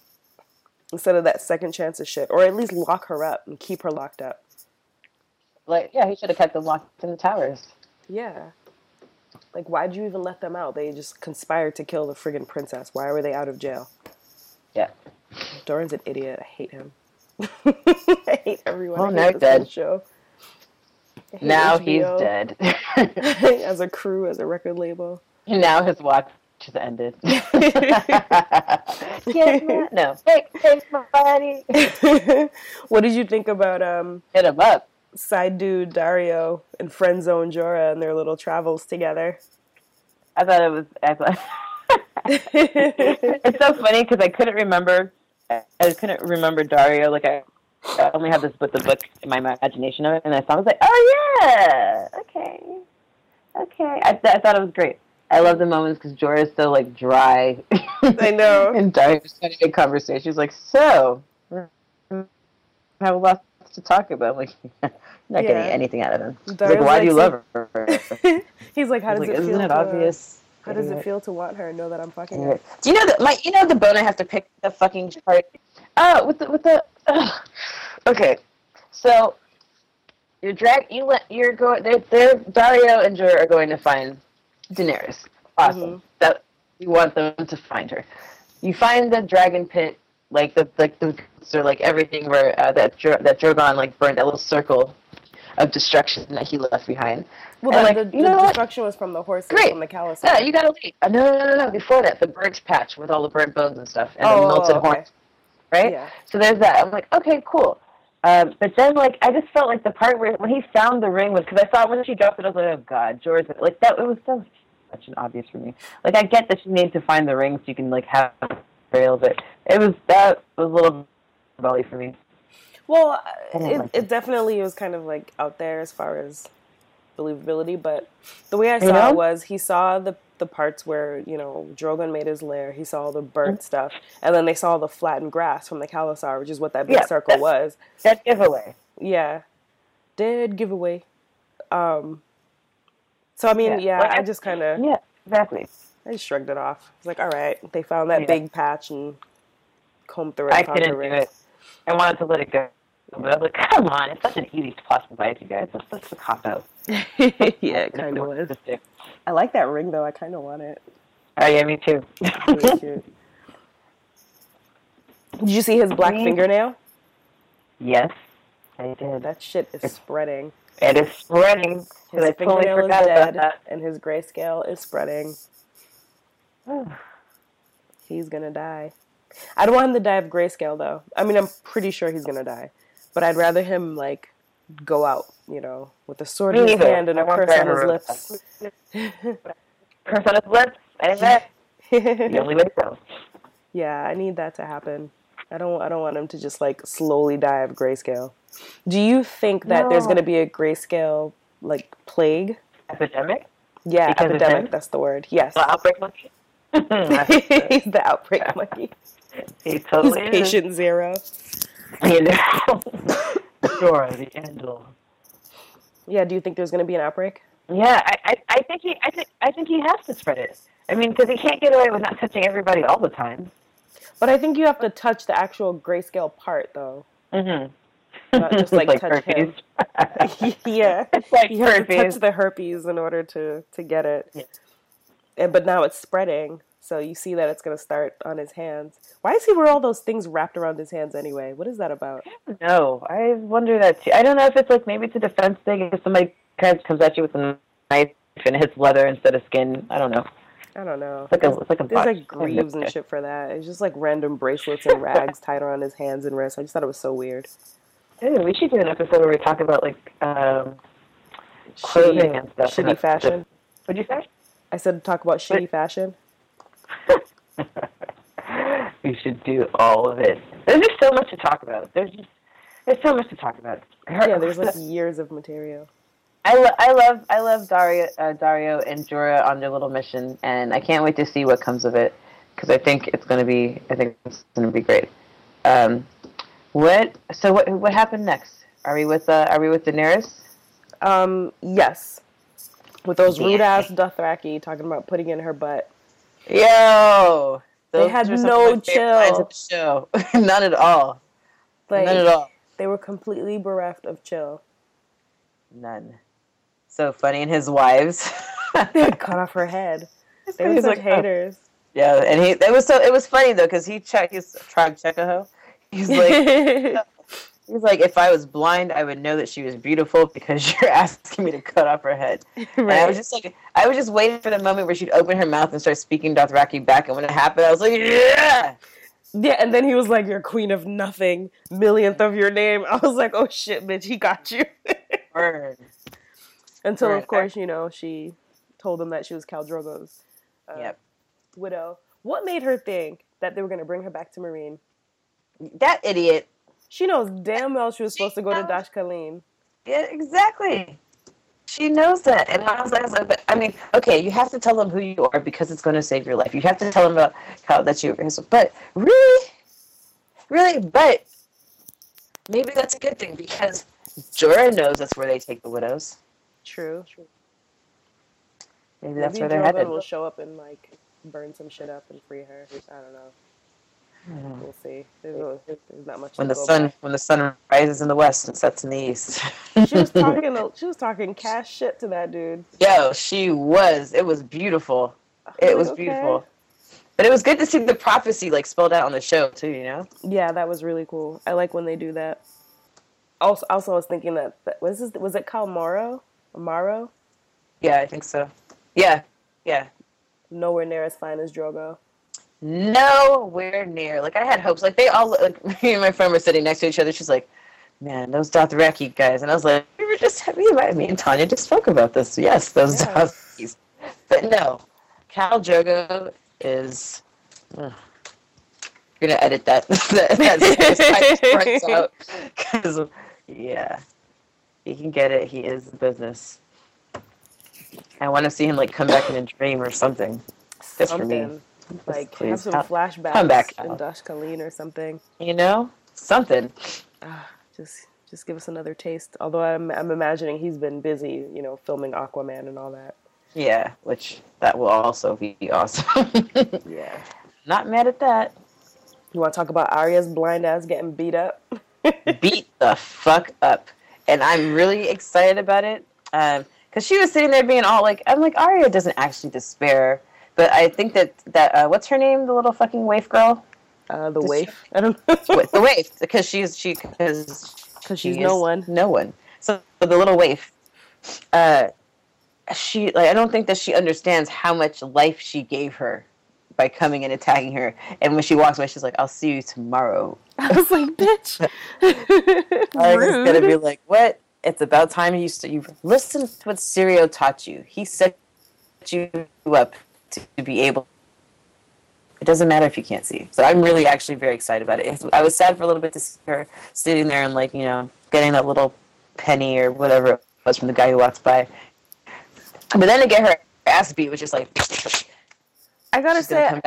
Speaker 1: instead of that second chance of shit, or at least lock her up and keep her locked up.
Speaker 2: Like yeah, he should have kept them locked in the towers.
Speaker 1: Yeah. Like, why'd you even let them out? They just conspired to kill the friggin' princess. Why were they out of jail?
Speaker 2: Yeah.
Speaker 1: Doran's an idiot. I hate him. I hate everyone. I
Speaker 2: now dead.
Speaker 1: show.
Speaker 2: Now he's dead.
Speaker 1: as a crew, as a record label.
Speaker 2: And now his watch has ended. Get mad- no, take, take my body.
Speaker 1: what did you think about um,
Speaker 2: Hit him up.
Speaker 1: Side dude Daario and friend zone Jorah and their little travels together?
Speaker 2: I thought it was. I thought. it's so funny because I couldn't remember. I couldn't remember Daario. Like I, I only have this with the book in my imagination of it, and I saw. I was like, oh yeah, okay, okay. I, th- I thought it was great. I love the moments because Jorah is so like dry.
Speaker 1: I know.
Speaker 2: and Daario's trying to make conversation. She's like, so, I have a lot to talk about. Like, not
Speaker 1: Yeah.
Speaker 2: getting anything out of him. He's like, why do you love her?
Speaker 1: He's like, how does
Speaker 2: Like,
Speaker 1: it
Speaker 2: isn't
Speaker 1: feel?
Speaker 2: it
Speaker 1: to, uh,
Speaker 2: obvious?
Speaker 1: How does it feel to want her and know that I'm fucking her?
Speaker 2: Do you know that my you know the bone I have to pick the fucking chart? Oh, with the with the okay. So you're drag you let you're going they're, they're Daario and Jorah are going to find Daenerys. Awesome.
Speaker 1: Mhm.
Speaker 2: That you want them to find her. You find the dragon pit like the like the or like everything where uh, that that Drogon like burned that little circle of destruction that he left behind.
Speaker 1: Well,
Speaker 2: And,
Speaker 1: the,
Speaker 2: like,
Speaker 1: the,
Speaker 2: you
Speaker 1: the
Speaker 2: know
Speaker 1: destruction was from the horses
Speaker 2: Great.
Speaker 1: from the Kalas.
Speaker 2: Yeah, you gotta leave. Uh, no, no, no, no. Before that, the burnt patch with all the burnt bones and stuff, and
Speaker 1: Oh,
Speaker 2: the melted
Speaker 1: okay.
Speaker 2: horns, right?
Speaker 1: Yeah.
Speaker 2: So there's that. I'm like, okay, cool. Um, but then, like, I just felt like the part where when he found the ring was because I thought when she dropped it, I was like, oh god, George, like that. It was so such an obvious for me. Like, I get that she need to find the ring so you can like have trail, but it was that was a little belly for me.
Speaker 1: Well, it,
Speaker 2: like
Speaker 1: it definitely was kind of like out there as far as believability, but the way I
Speaker 2: You
Speaker 1: saw
Speaker 2: know?
Speaker 1: it was he saw the the parts where you know Drogon made his lair. He saw the burnt stuff, and then they saw the flattened grass from the khalasar, which is what that big
Speaker 2: Yeah,
Speaker 1: circle was.
Speaker 2: That giveaway.
Speaker 1: Yeah, dead giveaway. Um, so I mean,
Speaker 2: Yeah.
Speaker 1: yeah,
Speaker 2: Like,
Speaker 1: I
Speaker 2: I-
Speaker 1: just kind of
Speaker 2: Yeah, exactly.
Speaker 1: I just shrugged it off. It's like, all right, they found that
Speaker 2: Yeah.
Speaker 1: big patch and combed through it.
Speaker 2: I
Speaker 1: and found the
Speaker 2: couldn't do it. I wanted to let it go. But I was like, come on, it's such an easy plus device, you guys. That's such a cop out.
Speaker 1: yeah, it kind of was. I like that ring though. I kind of want it.
Speaker 2: Oh, yeah, me too.
Speaker 1: Really. Did you see his black
Speaker 2: Me?
Speaker 1: fingernail?
Speaker 2: yes, I did.
Speaker 1: That shit is spreading.
Speaker 2: It is spreading.
Speaker 1: His
Speaker 2: I totally
Speaker 1: fingernail is dead, and his grayscale is spreading. He's gonna die. I don't want him to die of grayscale though. I mean, I'm pretty sure he's gonna die, but I'd rather him like go out, you know, with a sword
Speaker 2: Me
Speaker 1: in his
Speaker 2: neither.
Speaker 1: hand and
Speaker 2: I
Speaker 1: a curse on his lips.
Speaker 2: Curse on his lips. And that the only way
Speaker 1: yeah, I need that to happen. I don't. I don't want him to just like slowly die of grayscale. Do you think that there's going to be a grayscale like plague?
Speaker 2: Epidemic.
Speaker 1: Yeah,
Speaker 2: Because
Speaker 1: epidemic. That's the word. Yes,
Speaker 2: outbreak.
Speaker 1: he's the outbreak monkey.
Speaker 2: he
Speaker 1: He's
Speaker 2: totally is.
Speaker 1: patient zero.
Speaker 2: You know. Dora the Endel.
Speaker 1: Yeah. Do you think there's going to be an outbreak?
Speaker 2: Yeah, I, I, I think he, I think, I think he has to spread it. I mean, because he can't get away with not touching everybody all the time.
Speaker 1: But I think you have to touch the actual grayscale part though.
Speaker 2: Mm-hmm.
Speaker 1: Not just, like, touch him. yeah.
Speaker 2: it's like
Speaker 1: You have to touch the herpes in order to to get it.
Speaker 2: Yeah.
Speaker 1: And but now it's spreading, so you see that it's going to start on his hands. Why is he wear all those things wrapped around his hands anyway? What is that about?
Speaker 2: No, I wonder that too. I don't know if it's like maybe it's a defense thing. If somebody kind of comes at you with a knife and it hits leather instead of skin, I don't know.
Speaker 1: I don't know.
Speaker 2: It's like a, it's like a
Speaker 1: There's like greaves and shit for that. It's just like random bracelets and rags tied around his hands and wrists. I just thought it was so weird.
Speaker 2: Ooh, we should do an episode where we talk about like um, clothing and stuff.
Speaker 1: Shitty fashion.
Speaker 2: What'd you say?
Speaker 1: I said talk about shitty fashion.
Speaker 2: we should do all of it. There's just so much to talk about. There's just there's so much to talk about. Her-
Speaker 1: Yeah, there's like years of material.
Speaker 2: I, lo- I love I love Daario uh, Daario and Jorah on their little mission, and I can't wait to see what comes of it because I think it's gonna be I think it's gonna be great. Um, what so what what happened next? Are we with uh, Are we with Daenerys?
Speaker 1: Um, yes. With those rude ass Dothraki talking about putting in her butt.
Speaker 2: Yo,
Speaker 1: They had no
Speaker 2: of my favorite lines
Speaker 1: chill.
Speaker 2: of the show. None at all.
Speaker 1: Like
Speaker 2: None at all.
Speaker 1: they were completely bereft of chill.
Speaker 2: None. So funny, and his wives.
Speaker 1: They cut off her head. They were such
Speaker 2: like, oh.
Speaker 1: haters.
Speaker 2: Yeah, and he it was so it was funny though because he checked his tribe Chekaho. He's like he's like if I was blind I would know that she was beautiful because you're asking me to cut off her head. And I was just like I was just waiting for the moment where she'd open her mouth and start speaking Dothraki back, and when it happened, I was like, yeah.
Speaker 1: Yeah, and then he was like, "You're queen of nothing, millionth of your name." I was like, "Oh shit, bitch, he got you." Until,
Speaker 2: Right.
Speaker 1: of course, you know, she told him that she was Khal Drogo's uh,
Speaker 2: Yep.
Speaker 1: widow. What made her think that they were going to bring her back to Meereen?
Speaker 2: That idiot.
Speaker 1: She knows damn well she was supposed to go to
Speaker 2: knows.
Speaker 1: Dosh Khaleen.
Speaker 2: Yeah, exactly. She knows that, and I was like, I but, I mean, okay, you have to tell them who you are because it's going to save your life. You have to tell them about how that you. But really, really, but maybe that's a good thing because Jorah knows that's where they take the widows.
Speaker 1: True.
Speaker 2: Maybe that's
Speaker 1: Maybe
Speaker 2: where they're headed.
Speaker 1: will show up and like burn some shit up and free her. I don't know. Mm-hmm. We'll see. There's, no- there's not much.
Speaker 2: When the sun
Speaker 1: by.
Speaker 2: when the sun rises in the west and sets in the east.
Speaker 1: she was talking. She was talking cash shit to that dude.
Speaker 2: Yo, she was. It was beautiful. It was
Speaker 1: Okay.
Speaker 2: beautiful. But it was good to see the prophecy like spelled out on the show too. You know.
Speaker 1: Yeah, that was really cool. I like when they do that. Also, also I was thinking that, that was this, was it Khal Moro? Amaro?
Speaker 2: Yeah, I think so. Yeah, yeah.
Speaker 1: Nowhere near as fine as Drogo.
Speaker 2: Nowhere near. Like I had hopes. Like they all. Like me and my friend were sitting next to each other. She's like, "Man, those Dothraki guys," and I was like, "We were just me and me and Tanya just spoke about this. Yes, those
Speaker 1: Yeah.
Speaker 2: Dothrakis." But no, Khal Drogo is. ugh. You're gonna edit that. that, that parts out because yeah, he can get it. He is the business. I want to see him like come back in a dream or something. Just for me.
Speaker 1: Like
Speaker 2: Please,
Speaker 1: have some
Speaker 2: come-
Speaker 1: flashbacks
Speaker 2: come back,
Speaker 1: in Dosh Khaleen or something.
Speaker 2: You know, something.
Speaker 1: Ah, just just give us another taste. Although I'm I'm imagining he's been busy, you know, filming Aquaman and all that.
Speaker 2: Yeah, which that will also be awesome.
Speaker 1: Yeah.
Speaker 2: Not mad at that.
Speaker 1: You want to talk about Arya's blind ass getting beat up?
Speaker 2: Beat the fuck up, and I'm really excited about it. Um, because she was sitting there being all like, I'm like, Arya doesn't actually despair, but I think that that uh, what's her name, the little fucking waif girl,
Speaker 1: Uh, the
Speaker 2: Does she-
Speaker 1: waif. I don't know.
Speaker 2: The waif, because she's she because
Speaker 1: Because she's no one.
Speaker 2: no one. So the little waif, uh, she like I don't think that she understands how much life she gave her by coming and attacking her. And when she walks away, she's like, "I'll see you tomorrow."
Speaker 1: I was like, bitch.
Speaker 2: Arya's gonna be like, "What? It's about time you st- you listen to what Syrio taught you. He set you up to, be able." It doesn't matter if you can't see. So I'm really actually very excited about it. I was sad for a little bit to see her sitting there and like you know getting that little penny or whatever it was from the guy who walks by. But then to get her ass beat was just like
Speaker 1: I gotta say.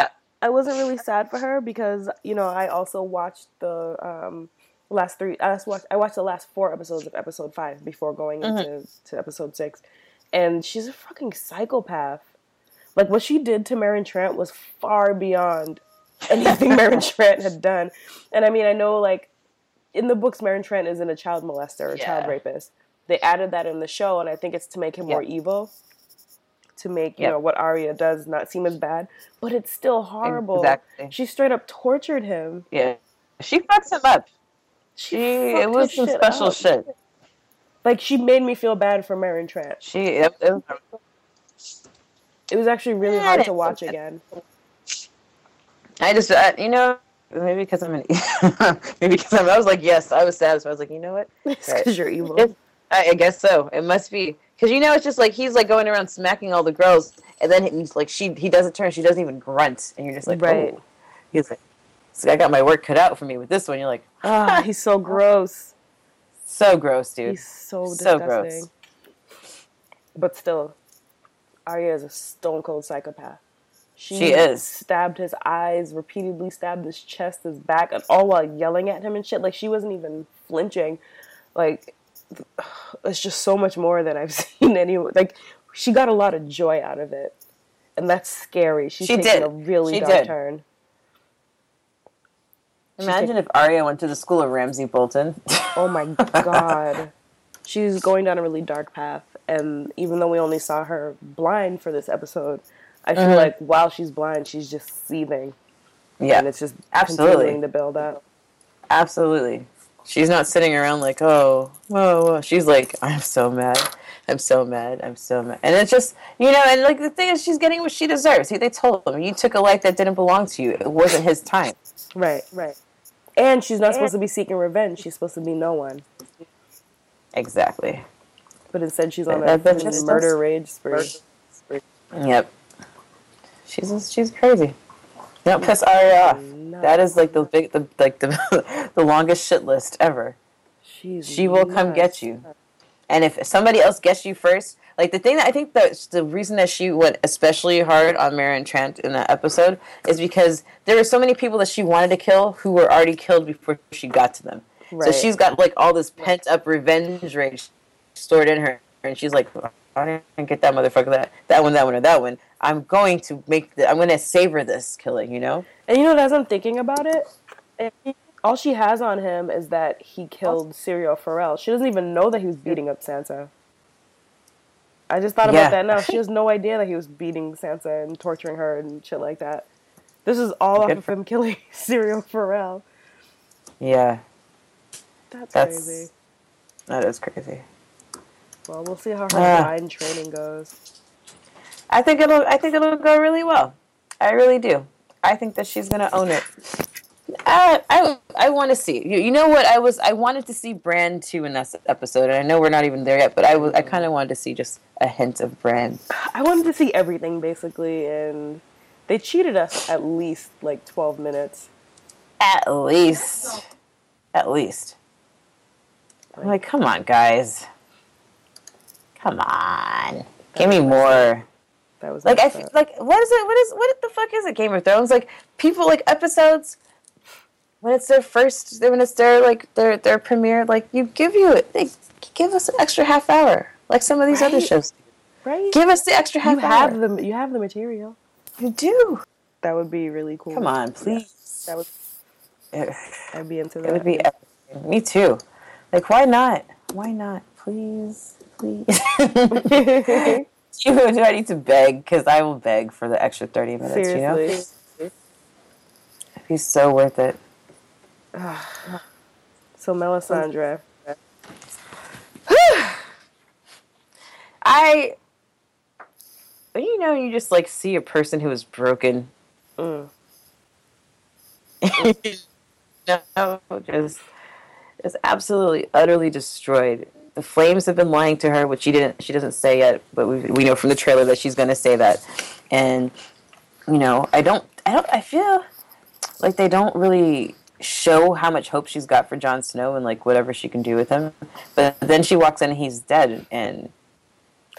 Speaker 1: I wasn't really sad for her because you know I also watched the um, last three. I watched. I watched the last four episodes of episode five before going into to episode six, and she's a fucking psychopath. Like what she did to Meryn Trant was far beyond anything Meryn Trant had done. And I mean, I know like in the books, Meryn Trant isn't a child molester or child rapist. They added that in the show, and I think it's to make him more evil, to make you
Speaker 2: Yep.
Speaker 1: know what Arya does not seem as bad. But it's still horrible.
Speaker 2: Exactly.
Speaker 1: She straight up tortured him.
Speaker 2: Yeah, she fucks him up. She
Speaker 1: fucked
Speaker 2: it was some
Speaker 1: shit
Speaker 2: special
Speaker 1: up.
Speaker 2: shit.
Speaker 1: Like she made me feel bad for Meryn Trant.
Speaker 2: She it, it was
Speaker 1: It was actually really hard to watch again.
Speaker 2: I just, uh, you know, maybe because I'm an, maybe because I'm, I was like, yes, I was sad, so I was like, you know what?
Speaker 1: It's
Speaker 2: Right.
Speaker 1: because you're evil.
Speaker 2: It, I, I guess so. It must be because you know, it's just like he's like going around smacking all the girls, and then he's like, she, he doesn't turn, she doesn't even grunt, and you're just like,
Speaker 1: Right.
Speaker 2: oh. He's like, so I got my work cut out for me with this one. You're like,
Speaker 1: Ah, he's so gross.
Speaker 2: so gross, dude.
Speaker 1: He's so
Speaker 2: So
Speaker 1: disgusting.
Speaker 2: gross.
Speaker 1: But still, Arya is a stone cold psychopath. She,
Speaker 2: She is.
Speaker 1: stabbed his eyes, repeatedly stabbed his chest, his back, and all while yelling at him and shit. Like she wasn't even flinching. Like it's just so much more than I've seen anyone. Like she got a lot of joy out of it, and that's scary. She's
Speaker 2: She
Speaker 1: taking
Speaker 2: did.
Speaker 1: a really
Speaker 2: She
Speaker 1: dark
Speaker 2: did.
Speaker 1: turn.
Speaker 2: Imagine if Arya went to the school of Ramsay Bolton.
Speaker 1: Oh my god. She's going down a really dark path and even though we only saw her blind for this episode, I feel
Speaker 2: Mhm.
Speaker 1: like while she's blind, she's just seething,
Speaker 2: Yeah,
Speaker 1: and it's just
Speaker 2: absolutely.
Speaker 1: to build up.
Speaker 2: absolutely. She's not sitting around like, oh, whoa, whoa. She's like, I'm so mad. I'm so mad. I'm so mad. And it's just, you know, and like the thing is, she's getting what she deserves. See, they told him, you took a life that didn't belong to you. It wasn't his time.
Speaker 1: Right, right. And she's not supposed to be seeking revenge. She's supposed to be no one.
Speaker 2: Exactly.
Speaker 1: But instead, she's on a
Speaker 2: That- that
Speaker 1: freaking
Speaker 2: just-
Speaker 1: murder rage spree.
Speaker 2: Yep. She's she's crazy. Don't piss Arya off. That is like the big, the like the the longest shit list ever.
Speaker 1: She's
Speaker 2: She will come get you. And if somebody else gets you first, like the thing that I think that the reason that she went especially hard on Meryn Trant in that episode is because there were so many people that she wanted to kill who were already killed before she got to them. So she's got like all this pent up revenge rage stored in her, and she's like, I didn't get that motherfucker that that one, that one, or that one. I'm going to make the, I'm going to savor this killing. You know?
Speaker 1: And you know, as I'm thinking about it, all she has on him is that he killed Syrio Forel. She doesn't even know that he was beating up Sansa. I just thought about
Speaker 2: Yeah.
Speaker 1: that now. She has no idea that he was beating Sansa and torturing her and shit like that. This is all off of him killing Syrio Forel.
Speaker 2: Yeah,
Speaker 1: That's,
Speaker 2: That's-
Speaker 1: crazy.
Speaker 2: that is crazy.
Speaker 1: Well, we'll see how her blind training goes.
Speaker 2: I think it'll. I think it'll go really well. I really do. I think that she's gonna own it. I I, I want to see. You, you know what? I was. I wanted to see Bran two in this episode, and I know we're not even there yet. But I was. I kind of wanted to see just a hint of Bran.
Speaker 1: I wanted to see everything basically, and they cheated us at least like 12 minutes.
Speaker 2: At least. At least. I'm like, come on, guys. Come on. Give me more.
Speaker 1: That was
Speaker 2: Like I
Speaker 1: messed
Speaker 2: like what is it? What is what the fuck is it? Game of Thrones? Like people like episodes when it's their first when it's their like their their premiere. Like you give you it. They give us an extra half hour. Like some of these other shows.
Speaker 1: right?
Speaker 2: Give us the extra half
Speaker 1: you
Speaker 2: hour.
Speaker 1: have the you have the material.
Speaker 2: you do.
Speaker 1: That would be really cool.
Speaker 2: Come on, please.
Speaker 1: That would
Speaker 2: It,
Speaker 1: I'd be into that.
Speaker 2: it would be. Me too. Like why not? Why not? Please, please. do, do I need to beg? Because I will beg for the extra thirty minutes.
Speaker 1: Seriously.
Speaker 2: You know, it'd be so worth it.
Speaker 1: So Melisandre,
Speaker 2: I, you know, you just like see a person who is broken.
Speaker 1: Mm.
Speaker 2: no, just, just absolutely, utterly destroyed. The flames have been lying to her, which she didn't. She doesn't say yet, but we we know from the trailer that she's going to say that. And you know, I don't, I don't, I feel like they don't really show how much hope she's got for Jon Snow and like whatever she can do with him. But then she walks in and he's dead, and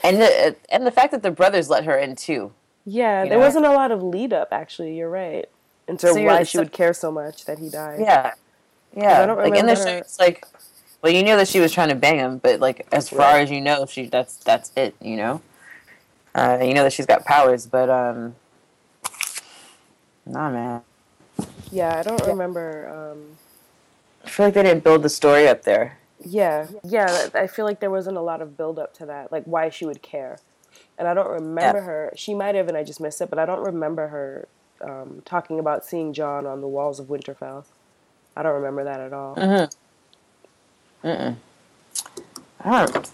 Speaker 2: and the and the fact that the brothers let her in too.
Speaker 1: yeah, there
Speaker 2: know?
Speaker 1: wasn't a lot of lead up. Actually, you're right. Into
Speaker 2: So
Speaker 1: why she
Speaker 2: so-
Speaker 1: would care so much that he died.
Speaker 2: Yeah, yeah.
Speaker 1: I don't
Speaker 2: like in the
Speaker 1: remember
Speaker 2: show,
Speaker 1: her-
Speaker 2: it's like, well, you knew that she was trying to bang him, but like as far
Speaker 1: Right.
Speaker 2: as you know, she that's that's it. You know, uh, you know that she's got powers, but um, nah, man.
Speaker 1: Yeah, I don't remember. Um,
Speaker 2: I feel like they didn't build the story up there.
Speaker 1: yeah, yeah. I feel like there wasn't a lot of build up to that, like why she would care. And I don't remember
Speaker 2: Yeah.
Speaker 1: her. She might have, and I just missed it. But I don't remember her um, talking about seeing Jon on the walls of Winterfell. I don't remember that at all.
Speaker 2: Mm-mm. I don't.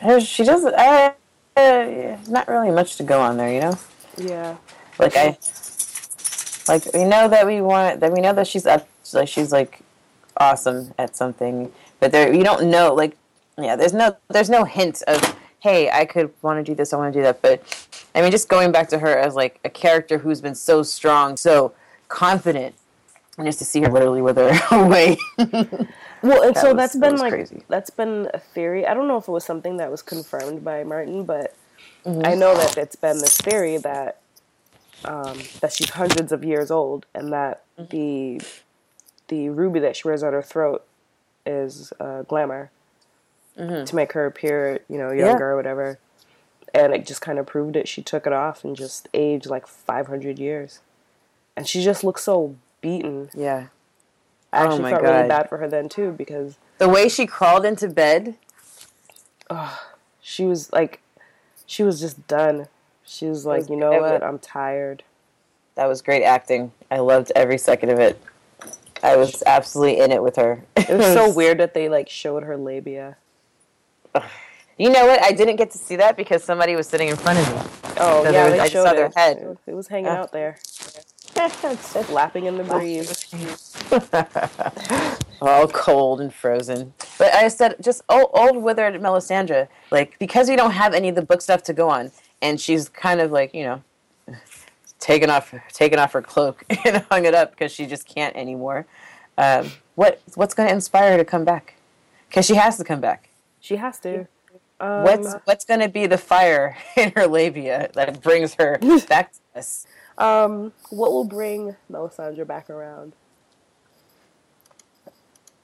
Speaker 2: her- She doesn't. Uh, uh, not really much to go on there, you know.
Speaker 1: Yeah,
Speaker 2: like I like we know that we want that we know that she's up like she's like awesome at something but there you don't know like yeah there's no there's no hint of hey I could want to do this I want to do that but I mean just going back to her as like a character who's been so strong so confident and just to see her literally wither away
Speaker 1: Well, and
Speaker 2: That
Speaker 1: so
Speaker 2: was-
Speaker 1: that's
Speaker 2: that
Speaker 1: been
Speaker 2: was
Speaker 1: like
Speaker 2: crazy.
Speaker 1: that's been a theory. I don't know if it was something that was confirmed by Martin, but
Speaker 2: Mm-hmm.
Speaker 1: I know that it's been this theory that um, that she's hundreds of years old, and that
Speaker 2: Mm-hmm.
Speaker 1: the the ruby that she wears on her throat is uh, glamour to make her appear, you know, younger or whatever. And it just kind of proved it. She took it off and just aged like 500 years, and she just looks so beaten.
Speaker 2: yeah
Speaker 1: I
Speaker 2: Oh
Speaker 1: actually
Speaker 2: my
Speaker 1: felt
Speaker 2: God.
Speaker 1: really bad for her then too because
Speaker 2: the way she crawled into bed
Speaker 1: She was like, she was just done. She was like,
Speaker 2: was-
Speaker 1: you know what?
Speaker 2: was-
Speaker 1: I'm tired.
Speaker 2: That was great acting. I loved every second of it. I was absolutely in it with her.
Speaker 1: It was so weird that they like showed her labia.
Speaker 2: You know what? I didn't get to see that because somebody was sitting in front of me.
Speaker 1: Oh
Speaker 2: So
Speaker 1: yeah,
Speaker 2: was-
Speaker 1: they
Speaker 2: I saw
Speaker 1: it.
Speaker 2: their head.
Speaker 1: It was hanging
Speaker 2: Ah.
Speaker 1: out there, flapping in the breeze.
Speaker 2: all cold and frozen. But I said, just old, old withered Melisandre, like because we don't have any of the book stuff to go on, and she's kind of like you know, taken off taken off her cloak and hung it up because she just can't anymore. Um, what what's going to inspire her to come back? Because she has to come back.
Speaker 1: She has to. Um,
Speaker 2: What's what's going to be the fire in her labia that brings her back to us?
Speaker 1: Um, what will bring Melisandre back around?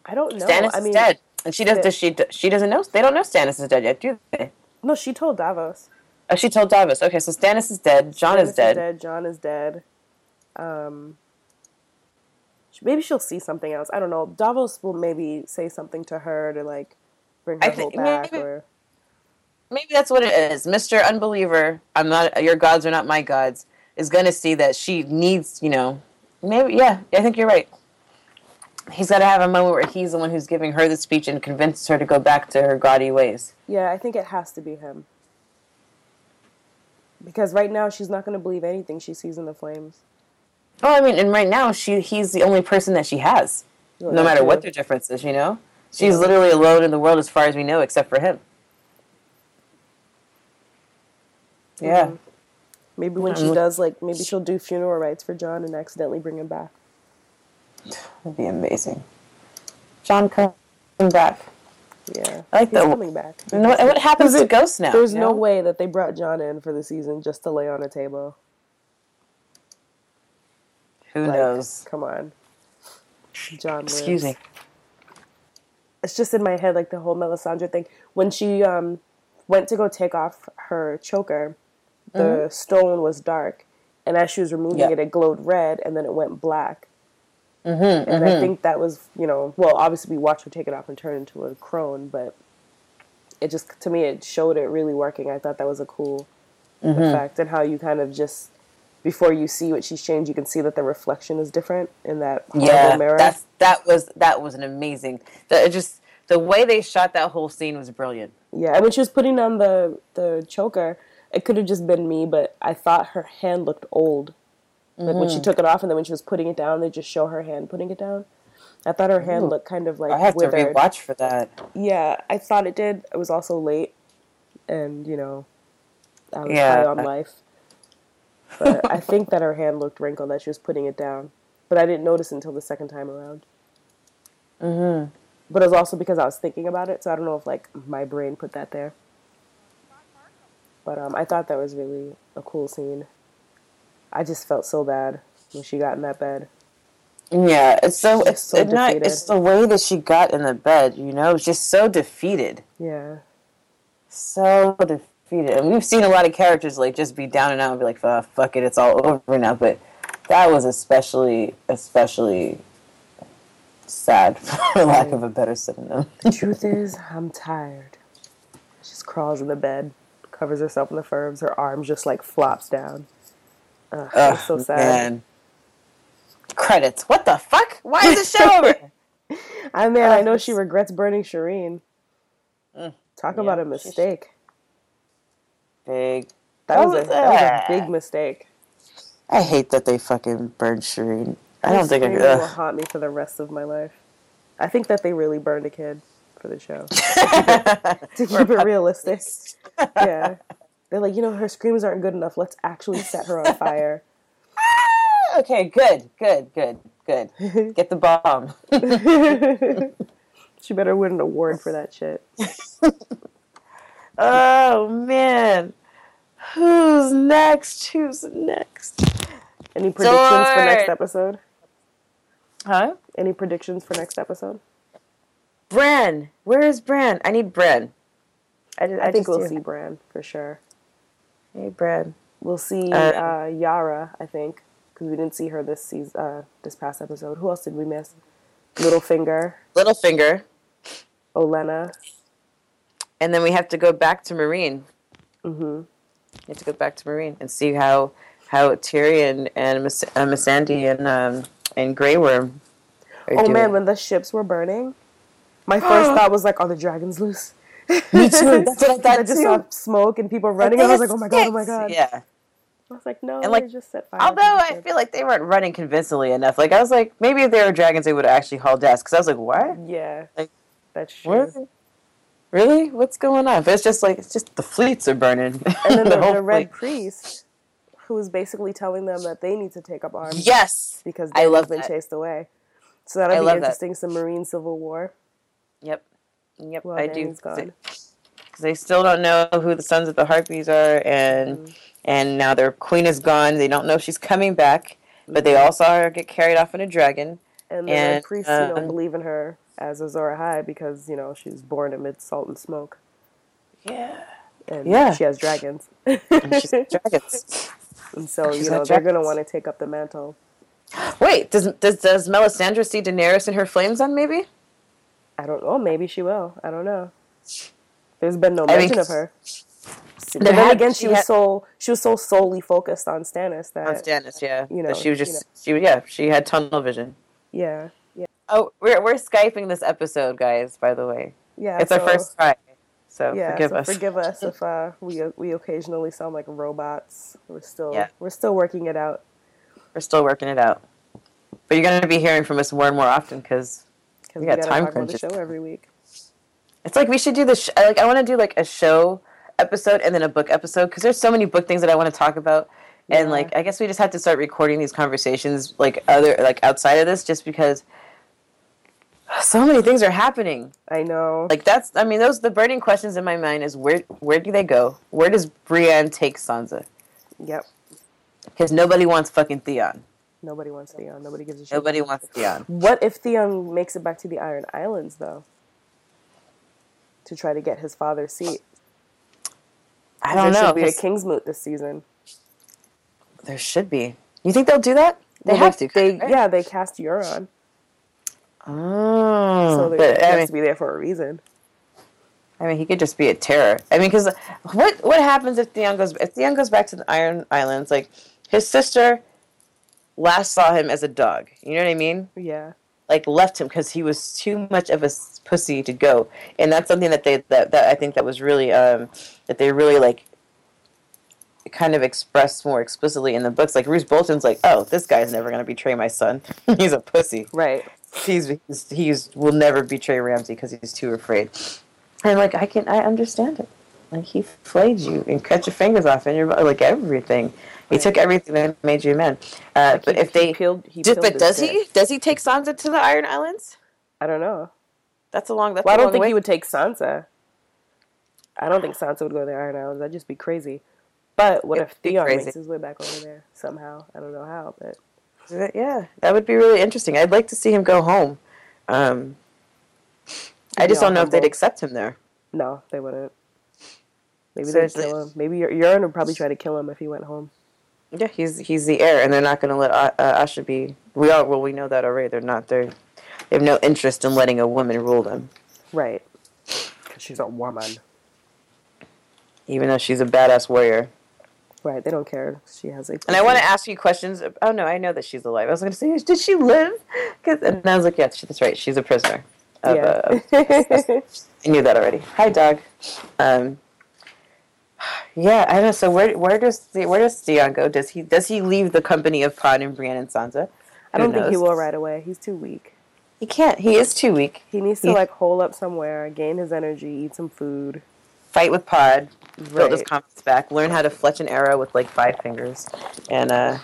Speaker 1: I don't know.
Speaker 2: Stannis
Speaker 1: I mean,
Speaker 2: is dead, and she does.
Speaker 1: Yeah.
Speaker 2: Does she? She doesn't know. They don't know Stannis is dead yet, do they?
Speaker 1: no, she told Davos.
Speaker 2: Oh, she told Davos. Okay, so Stannis is dead. Jon
Speaker 1: Stannis
Speaker 2: is dead.
Speaker 1: Jon is dead. Um, maybe she'll see something else. I don't know. Davos will maybe say something to her to like bring her
Speaker 2: I
Speaker 1: hope back.
Speaker 2: maybe-
Speaker 1: Or
Speaker 2: Maybe that's what it is. Mister Unbeliever. I'm not. Your gods are not my gods. Is going to see that she needs. You know. Maybe. Yeah. I think you're right. He's got to have a moment where he's the one who's giving her the speech and convinces her to go back to her gaudy ways.
Speaker 1: yeah, I think it has to be him. Because right now she's not going to believe anything she sees in the flames.
Speaker 2: Oh, I mean, and right now she he's the only person that she has,
Speaker 1: Well,
Speaker 2: no matter
Speaker 1: too.
Speaker 2: what their difference is. You know, she's
Speaker 1: Yeah.
Speaker 2: literally alone in the world as far as we know, except for him. Yeah.
Speaker 1: Mhm. Maybe when she does, like, maybe she'll do funeral rites for Jon and accidentally bring him back.
Speaker 2: That'd be amazing. Jon, come back.
Speaker 1: Yeah,
Speaker 2: I like
Speaker 1: he's
Speaker 2: that.
Speaker 1: coming back.
Speaker 2: And what, and what happens to Ghost now?
Speaker 1: There's
Speaker 2: you
Speaker 1: no way that they brought Jon in for the season just to lay on a table.
Speaker 2: Who
Speaker 1: Like,
Speaker 2: knows?
Speaker 1: Come on, Jon.
Speaker 2: Excuse
Speaker 1: lives.
Speaker 2: me.
Speaker 1: It's just in my head, like the whole Melisandre thing. When she um went to go take off her choker, the stone was dark, and as she was removing it, it glowed red, and then it went black.
Speaker 2: Mm-hmm,
Speaker 1: And I think that was, you know, well, obviously we watched her take it off and turn into a crone, but it just to me it showed it really working. I thought that was a cool
Speaker 2: Mm-hmm.
Speaker 1: effect, and how you kind of just before you see what she's changed, you can see that the reflection is different in that
Speaker 2: yeah,
Speaker 1: mirror.
Speaker 2: that's that was that was an amazing. That it just the way they shot that whole scene was brilliant.
Speaker 1: Yeah, and when she was putting on the the choker, it could have just been me, but I thought her hand looked old. Like when
Speaker 2: Mm-hmm.
Speaker 1: she took it off, and then when she was putting it down, they just show her hand putting it down. I thought her hand
Speaker 2: Ooh.
Speaker 1: looked kind of like
Speaker 2: I have
Speaker 1: withered.
Speaker 2: to rewatch for that.
Speaker 1: Yeah, I thought it did. It was also late, and you know, I was
Speaker 2: Yeah.
Speaker 1: high on life. But I think that her hand looked wrinkled that she was putting it down, but I didn't notice until the second time around.
Speaker 2: Mm-hmm.
Speaker 1: But it was also because I was thinking about it, so I don't know if like my brain put that there. But um, I thought that was really a cool scene. I just felt so bad when she got in that bed.
Speaker 2: Yeah, it's so it's
Speaker 1: so
Speaker 2: it not it's the way that she got in the bed. You know, it's just so defeated,
Speaker 1: Yeah,
Speaker 2: so defeated. And we've seen a lot of characters like just be down and out and be like, "Uh, "Fuck it, it's all over now." But that was especially especially sad, for lack of a better synonym.
Speaker 1: the truth is, I'm tired. She just crawls in the bed, covers herself in the furs. Her arms just like flops down. Ugh,
Speaker 2: Ugh,
Speaker 1: so sad.
Speaker 2: man. Credits. What the fuck? Why is the show over?
Speaker 1: I man, I know she regrets burning Shireen.
Speaker 2: Mm,
Speaker 1: Talk
Speaker 2: yeah,
Speaker 1: about a mistake.
Speaker 2: Big.
Speaker 1: That was a that was a big mistake.
Speaker 2: I hate that they fucking burned Shireen. I don't think I could.
Speaker 1: will
Speaker 2: ugh.
Speaker 1: haunt me for the rest of my life. I think that they really burned a kid for the show to keep it realistic. Yeah, they're like, you know, her screams aren't good enough. Let's actually set her on fire.
Speaker 2: okay, good, good, good, good. Get the bomb.
Speaker 1: she better win an award for that shit.
Speaker 2: oh man, who's next? Who's next?
Speaker 1: Any predictions for next episode?
Speaker 2: Huh?
Speaker 1: Any predictions for next episode?
Speaker 2: Bran. Where is Bran? I need Bran. I, did,
Speaker 1: I, think we'll
Speaker 2: do-
Speaker 1: see Bran for sure.
Speaker 2: Hey, Bran.
Speaker 1: We'll see
Speaker 2: Uh,
Speaker 1: uh, Yara, I think, because we didn't see her this season, uh, this past episode. Who else did we miss? Littlefinger,
Speaker 2: Littlefinger.
Speaker 1: Olenna.
Speaker 2: and then we have to go back to Meereen.
Speaker 1: Mm-hmm.
Speaker 2: We have to go back to Meereen and see how how Tyrion and Miss, uh, Missandei and um, and Grey Worm.
Speaker 1: Oh
Speaker 2: doing.
Speaker 1: man, when the ships were burning, my first thought was like, "Are the dragons loose?"
Speaker 2: Me too. That's what I thought
Speaker 1: I just
Speaker 2: too.
Speaker 1: saw smoke and people running, and I was like, "Oh my god! Oh my god!"
Speaker 2: Yeah.
Speaker 1: I was like, "No,
Speaker 2: And, like,
Speaker 1: just set fire."
Speaker 2: Although I feel like they weren't running convincingly enough. Like I was like, maybe if they were dragons, they would have actually hauled ass. Because I was like, what?
Speaker 1: yeah,
Speaker 2: like,
Speaker 1: that's true.
Speaker 2: What? Really? What's going on? But it's just like it's just the fleets are burning.
Speaker 1: And then the,
Speaker 2: whole
Speaker 1: the red
Speaker 2: fleet.
Speaker 1: priest, who was basically telling them that they need to take up arms
Speaker 2: Yes.
Speaker 1: because they've
Speaker 2: love
Speaker 1: been
Speaker 2: that.
Speaker 1: chased away. So that'll
Speaker 2: I
Speaker 1: be
Speaker 2: love that.
Speaker 1: interesting. Some Meereen Civil War.
Speaker 2: Yep. Yep.
Speaker 1: Well,
Speaker 2: I do. Because they still don't know who the sons of the harpies are, and
Speaker 1: Mm-hmm.
Speaker 2: and now their queen is gone. They don't know if she's coming back, but they
Speaker 1: Mhm.
Speaker 2: all saw her get carried off in a dragon.
Speaker 1: And the priests,
Speaker 2: um,
Speaker 1: believe in her as Azor Ahai because you know she's born amid salt and smoke,
Speaker 2: Yeah.
Speaker 1: and
Speaker 2: Yeah.
Speaker 1: she has dragons.
Speaker 2: She's dragons.
Speaker 1: And so,
Speaker 2: She's
Speaker 1: you know, they're going to want to take up the mantle.
Speaker 2: Wait, does does does Melisandre see Daenerys in her flames then? Maybe.
Speaker 1: I don't know. Maybe she will. I don't know. There's been no mention of her. But then
Speaker 2: had-
Speaker 1: again,
Speaker 2: she
Speaker 1: she was
Speaker 2: had-
Speaker 1: so she was so solely focused on Stannis that
Speaker 2: On Stannis, yeah.
Speaker 1: you
Speaker 2: That
Speaker 1: know,
Speaker 2: she was
Speaker 1: you
Speaker 2: just she yeah she had tunnel vision.
Speaker 1: yeah, yeah,
Speaker 2: Oh, we're we're skyping this episode, guys. By the way,
Speaker 1: yeah.
Speaker 2: it's
Speaker 1: so,
Speaker 2: our first try, so
Speaker 1: Yeah,
Speaker 2: forgive
Speaker 1: so
Speaker 2: us.
Speaker 1: forgive us if uh, we we occasionally sound like robots. We're still
Speaker 2: Yeah.
Speaker 1: we're still working it out.
Speaker 2: We're still working it out, but you're going to be hearing from us more and more often because
Speaker 1: Because
Speaker 2: We
Speaker 1: we,
Speaker 2: got time
Speaker 1: talk about the
Speaker 2: crunches.
Speaker 1: show every week.
Speaker 2: it's like we should do this. Sh- like I want to do like a show episode and then a book episode because there's so many book things that I want to talk about. And like, I guess we just have to start recording these conversations, like other, like outside of this, just because so many things are happening.
Speaker 1: I know.
Speaker 2: Like that's, I mean, those the burning questions in my mind is where, where do they go? Where does Brienne take Sansa?
Speaker 1: yep.
Speaker 2: Because nobody wants fucking Theon.
Speaker 1: Nobody wants Theon. Nobody gives a shit.
Speaker 2: Nobody wants Theon.
Speaker 1: What if Theon makes it back to the Iron Islands though? To try to get his father's seat.
Speaker 2: I don't
Speaker 1: there
Speaker 2: know.
Speaker 1: should be a
Speaker 2: 'cause
Speaker 1: Kingsmoot this season.
Speaker 2: There should be. You think they'll do that? They
Speaker 1: Well,
Speaker 2: have to.
Speaker 1: They,
Speaker 2: right?
Speaker 1: yeah, they cast Euron,
Speaker 2: Oh,
Speaker 1: so they
Speaker 2: but, I
Speaker 1: has
Speaker 2: mean,
Speaker 1: to be there for a reason.
Speaker 2: I mean, he could just be a terror. I mean, because what what happens if Theon goes if Theon goes back to the Iron Islands? Like his sister last saw him as a dog. You know what I mean?
Speaker 1: Yeah.
Speaker 2: Like left him because he was too much of a pussy to go, and that's something that they that, that I think that was really um that they really like kind of expressed more explicitly in the books. Like Roose Bolton's like, oh, this guy's never gonna betray my son. he's a pussy
Speaker 1: Right.
Speaker 2: he's he's, he's will never betray Ramsay because he's too afraid. And like I can I understand it. Like he flayed you and cut your fingers off and your like everything. He took everything that made you a man. Uh,
Speaker 1: Like,
Speaker 2: but
Speaker 1: he-
Speaker 2: if they
Speaker 1: peeled, he peeled
Speaker 2: but does
Speaker 1: dick.
Speaker 2: he does he take Sansa to the Iron Islands?
Speaker 1: I don't know.
Speaker 2: That's a long. That's
Speaker 1: Well, I
Speaker 2: a
Speaker 1: don't think
Speaker 2: way.
Speaker 1: he would take Sansa. I don't think Sansa would go to the Iron Islands. That'd just be crazy. But what
Speaker 2: It'd
Speaker 1: if Theon
Speaker 2: crazy.
Speaker 1: makes his way back over there somehow? I don't know how, but
Speaker 2: Yeah, that would be really interesting. I'd like to see him go home. Um, I just don't know if they'd accept him there.
Speaker 1: no, they wouldn't. Maybe
Speaker 2: So
Speaker 1: they'd kill him. Maybe Eur- Euron would probably try to kill him if he went home.
Speaker 2: Yeah, he's he's the heir, and they're not going to let uh, uh, Asha be. We all well, we know that already. They're not. They're, they have no interest in letting a woman rule them,
Speaker 1: Right. Because she's a woman.
Speaker 2: even though she's a badass warrior.
Speaker 1: Right. They don't care. She has a.
Speaker 2: And I want to ask you questions. of- Oh no, I know that she's alive. I was going to say, did she live? 'Cause- and I was like, yes, that's right. She's a prisoner. Of,
Speaker 1: Yeah.
Speaker 2: uh, of- I knew that already. Hi, dog. Um, yeah, I know. So where where does the, where does Theon go? Does he does he leave the company of Pod and Brienne and Sansa?
Speaker 1: I don't think he will right away. He's too weak.
Speaker 2: He can't. He is too weak.
Speaker 1: He needs to
Speaker 2: He-
Speaker 1: like hole up somewhere, gain his energy, eat some food.
Speaker 2: Fight with Pod. build his confidence back, learn how to fletch an arrow with like five fingers, and uh,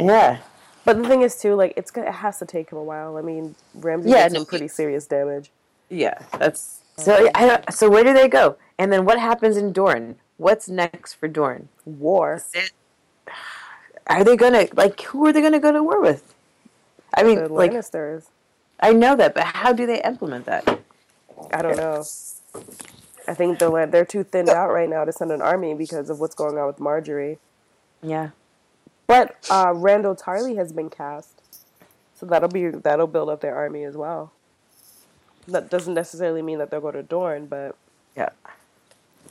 Speaker 2: yeah,
Speaker 1: But the thing is too, like it's gonna, it has to take him a while. I mean, Ramsay
Speaker 2: Yeah,
Speaker 1: did
Speaker 2: no,
Speaker 1: some pretty
Speaker 2: he-
Speaker 1: serious damage.
Speaker 2: yeah, that's so. I don't, so where do they go? And then what happens in Dorne? What's next for Dorne?
Speaker 1: War.
Speaker 2: It- Are they gonna like who are they gonna go to war with? I mean,
Speaker 1: The
Speaker 2: like
Speaker 1: Lannisters.
Speaker 2: I know that, but how do they implement that?
Speaker 1: I don't know. I think they're like- they're too thinned out right now to send an army because of what's going on with Margaery.
Speaker 2: Yeah,
Speaker 1: But uh, Randyll Tarly has been cast, so that'll be that'll build up their army as well. That doesn't necessarily mean that they'll go to Dorne, but
Speaker 2: Yeah.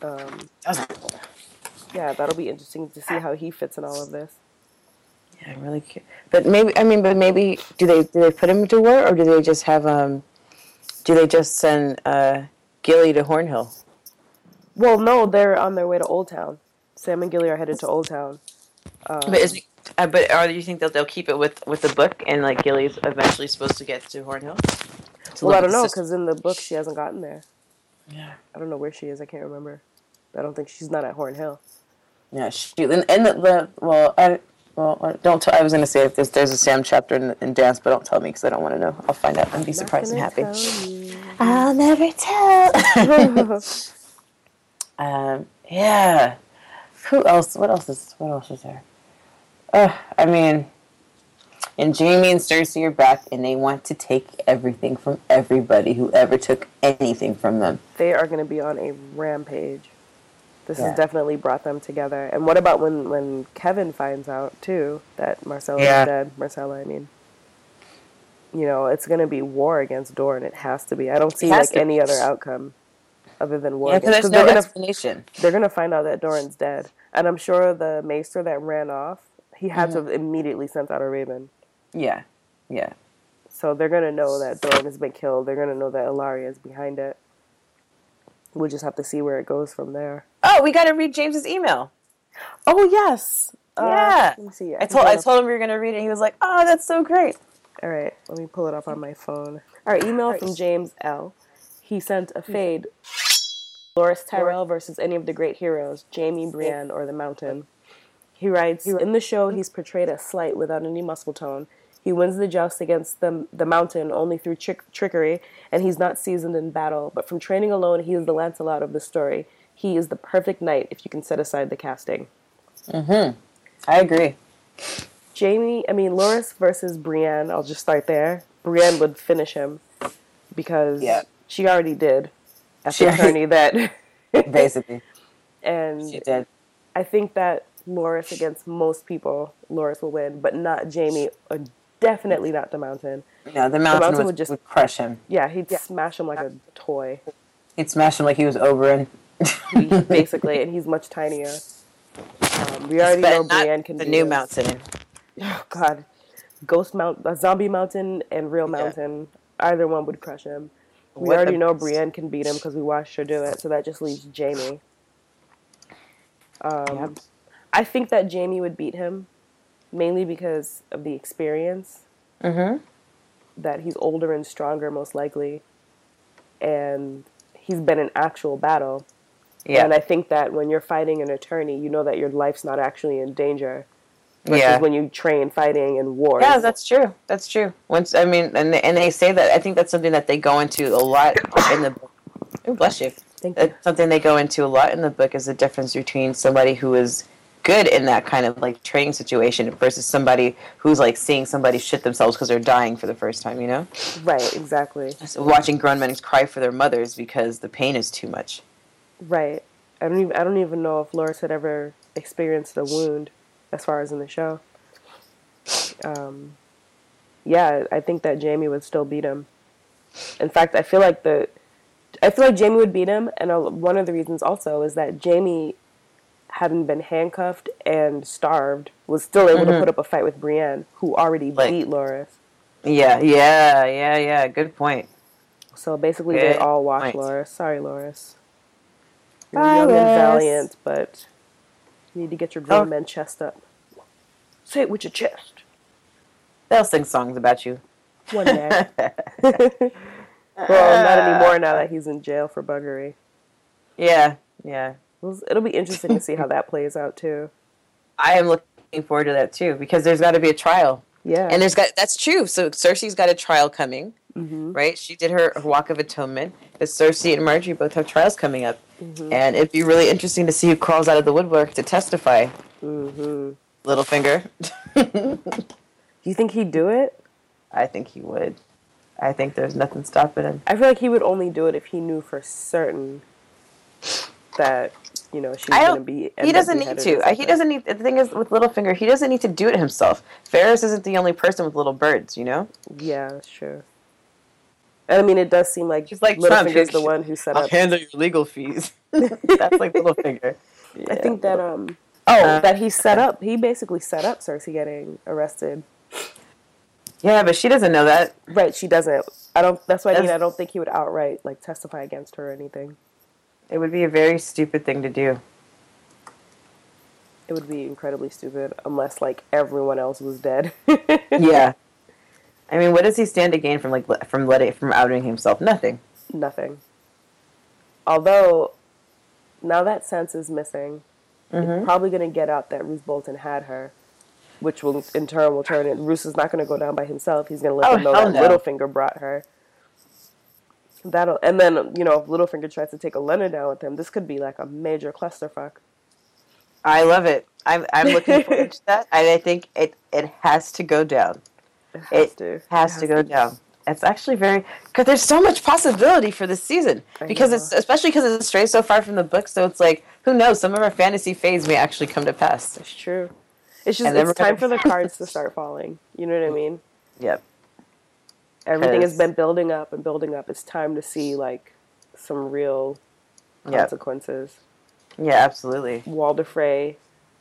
Speaker 1: Um, yeah, that'll be interesting to see how he fits in all of this.
Speaker 2: Yeah, I'm really cute. But maybe I mean, but maybe do they do they put him to war or do they just have um, do they just send uh, Gilly to Hornhill?
Speaker 1: Well, no, they're on their way to Old Town. Sam and Gilly are headed to Old Town. Um,
Speaker 2: But is uh, but are you think that they'll keep it with with the book and like Gilly's eventually supposed to get to Hornhill?
Speaker 1: Well, I don't know because in the book she hasn't gotten there.
Speaker 2: yeah,
Speaker 1: I don't know where she is. I can't remember. I don't think she's not at Horn Hill.
Speaker 2: yeah, she and, and the, the well I. Well, don't. T- I was gonna say if there's, there's a Sam chapter in, in dance, but don't tell me because I don't want to know. I'll find out and be surprised and happy. I'll never tell. um, yeah. Who else? What else is? What else is there? Uh, I mean, and Jaime and Cersei are back, and they want to take everything from everybody who ever took anything from them.
Speaker 1: they are going to be on a rampage. This
Speaker 2: Yeah.
Speaker 1: has definitely brought them together. And what about when when Kevan finds out too that Myrcella
Speaker 2: Yeah.
Speaker 1: is dead? Myrcella, I mean. You know, it's going to be war against Dorne. It has to be. I don't see like
Speaker 2: to.
Speaker 1: any other outcome other than war.
Speaker 2: Yeah, because
Speaker 1: against-
Speaker 2: there's
Speaker 1: 'cause
Speaker 2: no
Speaker 1: they're gonna
Speaker 2: explanation.
Speaker 1: they're gonna find out that Doran's dead, and I'm sure the maester that ran off, he had
Speaker 2: Mm-hmm.
Speaker 1: to have immediately sent out a raven.
Speaker 2: Yeah, yeah.
Speaker 1: So they're gonna know that Doran has been killed. They're gonna know that Ellaria is behind it. We'll just have to see where it goes from there.
Speaker 2: Oh, we got to read James's email.
Speaker 1: Oh yes. Uh,
Speaker 2: Yeah.
Speaker 1: Let me see.
Speaker 2: I
Speaker 1: can
Speaker 2: told I told him we were gonna read it. He was like, "Oh, that's so great."
Speaker 1: All right, let me pull it up on my phone. Our email from James L. He sent a fade. Loras Tyrell versus any of the great heroes, Jaime, Brienne, or the Mountain. He writes, in the show, mm. he's portrayed as slight without any muscle tone. He wins the joust against the, the Mountain only through trick, trickery, and he's not seasoned in battle. But from training alone, he is the Lancelot of the story. He is the perfect knight if you can set aside the casting. Mm-hmm.
Speaker 2: I agree.
Speaker 1: Jaime, I mean, Loras versus Brienne, I'll just start there. Brienne would finish him because
Speaker 2: Yeah.
Speaker 1: she already did at
Speaker 2: She
Speaker 1: the
Speaker 2: already-
Speaker 1: that.
Speaker 2: Basically,
Speaker 1: and
Speaker 2: she did.
Speaker 1: I think that Loras against most people, Loras will win, but not Jaime, or definitely not the Mountain.
Speaker 2: No, the mountain,
Speaker 1: mountain
Speaker 2: would,
Speaker 1: would just-
Speaker 2: would crush him.
Speaker 1: Yeah, he'd smash him like a toy,
Speaker 2: He'd smash him like he was over and.
Speaker 1: basically, and he's much tinier. Um, we already know
Speaker 2: But not
Speaker 1: Brienne can
Speaker 2: the
Speaker 1: do
Speaker 2: new
Speaker 1: this.
Speaker 2: mountain.
Speaker 1: Oh, God, Ghost Mount, uh, Zombie Mountain, and Real Mountain. Either one would crush him. We
Speaker 2: What
Speaker 1: already know Brienne can beat him because we watched her do it, so that just leaves Jaime. Um,
Speaker 2: Yep.
Speaker 1: I think that Jaime would beat him, mainly because of the experience.
Speaker 2: Mm-hmm.
Speaker 1: That he's older and stronger, most likely, and he's been in actual battle.
Speaker 2: Yeah.
Speaker 1: And I think that when you're fighting in a tourney, you know that your life's not actually in danger. Versus
Speaker 2: yeah.
Speaker 1: when you train fighting in war.
Speaker 2: Yeah, that's true. That's true. Once I mean, and they, and they say that I think that's something that they go into a lot in the. Oh, bless you.
Speaker 1: Thank you.
Speaker 2: That's something they go into a lot in the book is the difference between somebody who is good in that kind of like training situation versus somebody who's like seeing somebody shit themselves because they're dying for the first time. You know,
Speaker 1: Right, exactly.
Speaker 2: so watching grown men cry for their mothers because the pain is too much.
Speaker 1: Right. I don't even I don't even know if Loras had ever experienced a wound as far as in the show. Um yeah, I think that Jaime would still beat him. In fact, I feel like the I feel like Jaime would beat him and one of the reasons also is that Jaime having been handcuffed and starved was still able to mm-hmm. put up a fight with Brienne who already
Speaker 2: Like-
Speaker 1: beat Loras.
Speaker 2: Yeah, yeah, yeah, yeah. Good point.
Speaker 1: So basically, they all watch
Speaker 2: point.
Speaker 1: Loras. Sorry, Loras. You're
Speaker 2: Bye,
Speaker 1: young and valiant, but you need to get your grown
Speaker 2: Oh.
Speaker 1: man chest up. Say it with your chest.
Speaker 2: They'll sing songs about you.
Speaker 1: One day. well, not anymore now that he's in jail for buggery.
Speaker 2: Yeah, yeah.
Speaker 1: It'll it'll be interesting to see how that plays out too.
Speaker 2: I am looking forward to that too because there's got to be a trial,
Speaker 1: Yeah.
Speaker 2: and there's got that's true. So Cersei's got a trial coming,
Speaker 1: Mhm.
Speaker 2: right? She did her walk of atonement. But Cersei and Margaery both have trials coming up,
Speaker 1: Mm-hmm.
Speaker 2: and it'd be really interesting to see who crawls out of the woodwork to testify.
Speaker 1: hmm
Speaker 2: Littlefinger,
Speaker 1: Do you think he'd do it?
Speaker 2: I think he would. I think there's nothing stopping him.
Speaker 1: I feel like he would only do it if he knew for certain that you know she's
Speaker 2: I
Speaker 1: going to
Speaker 2: don't.
Speaker 1: be.
Speaker 2: He doesn't need to. Uh, He doesn't need. The thing is with Littlefinger, he doesn't need to do it himself. Varys isn't the only person with little birds. You know.
Speaker 1: Yeah, that's true. And I mean, it does seem like
Speaker 2: She's like.
Speaker 1: Littlefinger's the one who set
Speaker 2: I'll
Speaker 1: up.
Speaker 2: handle your legal fees. That's like Littlefinger.
Speaker 1: I think that um
Speaker 4: Oh,
Speaker 1: oh that he set up. He basically set up Cersei getting arrested.
Speaker 2: Yeah, but she doesn't know that.
Speaker 1: Right? She doesn't. I don't. That's what I mean. I don't think he would outright like testify against her or anything.
Speaker 2: It would be a very stupid thing to do.
Speaker 1: It would be incredibly stupid unless like everyone else was dead.
Speaker 2: Yeah. I mean, what does he stand to gain from like from letting from outing himself? Nothing.
Speaker 1: Nothing. Although, now that Sansa is missing,
Speaker 2: Mm-hmm.
Speaker 1: it's probably going to get out that Roose Bolton had her, which will in turn will turn it. Roose is not going to go down by himself. He's going to let
Speaker 2: Oh,
Speaker 1: them know that
Speaker 2: no.
Speaker 1: Littlefinger brought her. That'll and then you know if Littlefinger tries to take Olenna down with him, this could be like a major clusterfuck.
Speaker 2: I love it. I'm I'm looking forward to that. And I think it it has to go down.
Speaker 1: It has
Speaker 2: It
Speaker 1: to.
Speaker 2: has
Speaker 1: It
Speaker 2: to go down. It's actually very because there's so much possibility for this season
Speaker 1: I
Speaker 2: because
Speaker 1: know.
Speaker 2: it's especially because it's strayed so far from the book. So it's like who knows? Some of our fantasy phase may actually come to pass.
Speaker 1: It's true. It's just it's time for the cards to start falling. You know what I mean?
Speaker 2: Yep.
Speaker 1: Everything has been building up and building up. It's time to see like some real
Speaker 2: Yep.
Speaker 1: consequences.
Speaker 2: Yeah. Absolutely.
Speaker 1: Walder Frey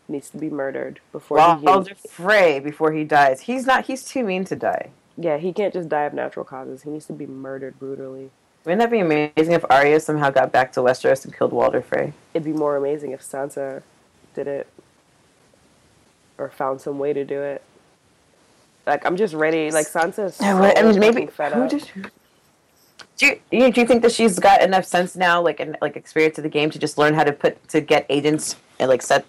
Speaker 1: needs to be murdered before he
Speaker 2: Walder
Speaker 1: can,
Speaker 2: Frey before he dies. He's not. He's too mean to die.
Speaker 1: Yeah, he can't just die of natural causes. He needs to be murdered brutally.
Speaker 2: Wouldn't that be amazing if Arya somehow got back to Westeros and killed Walder Frey?
Speaker 1: It'd be more amazing if Sansa did it or found some way to do it. Like I'm just ready. Like Sansa's so
Speaker 2: Yeah, well, I mean, maybe
Speaker 1: fed
Speaker 2: who
Speaker 1: up.
Speaker 2: did? Do you, you- do you think that she's got enough sense now, like and like experience of the game, to just learn how to put to get agents and like set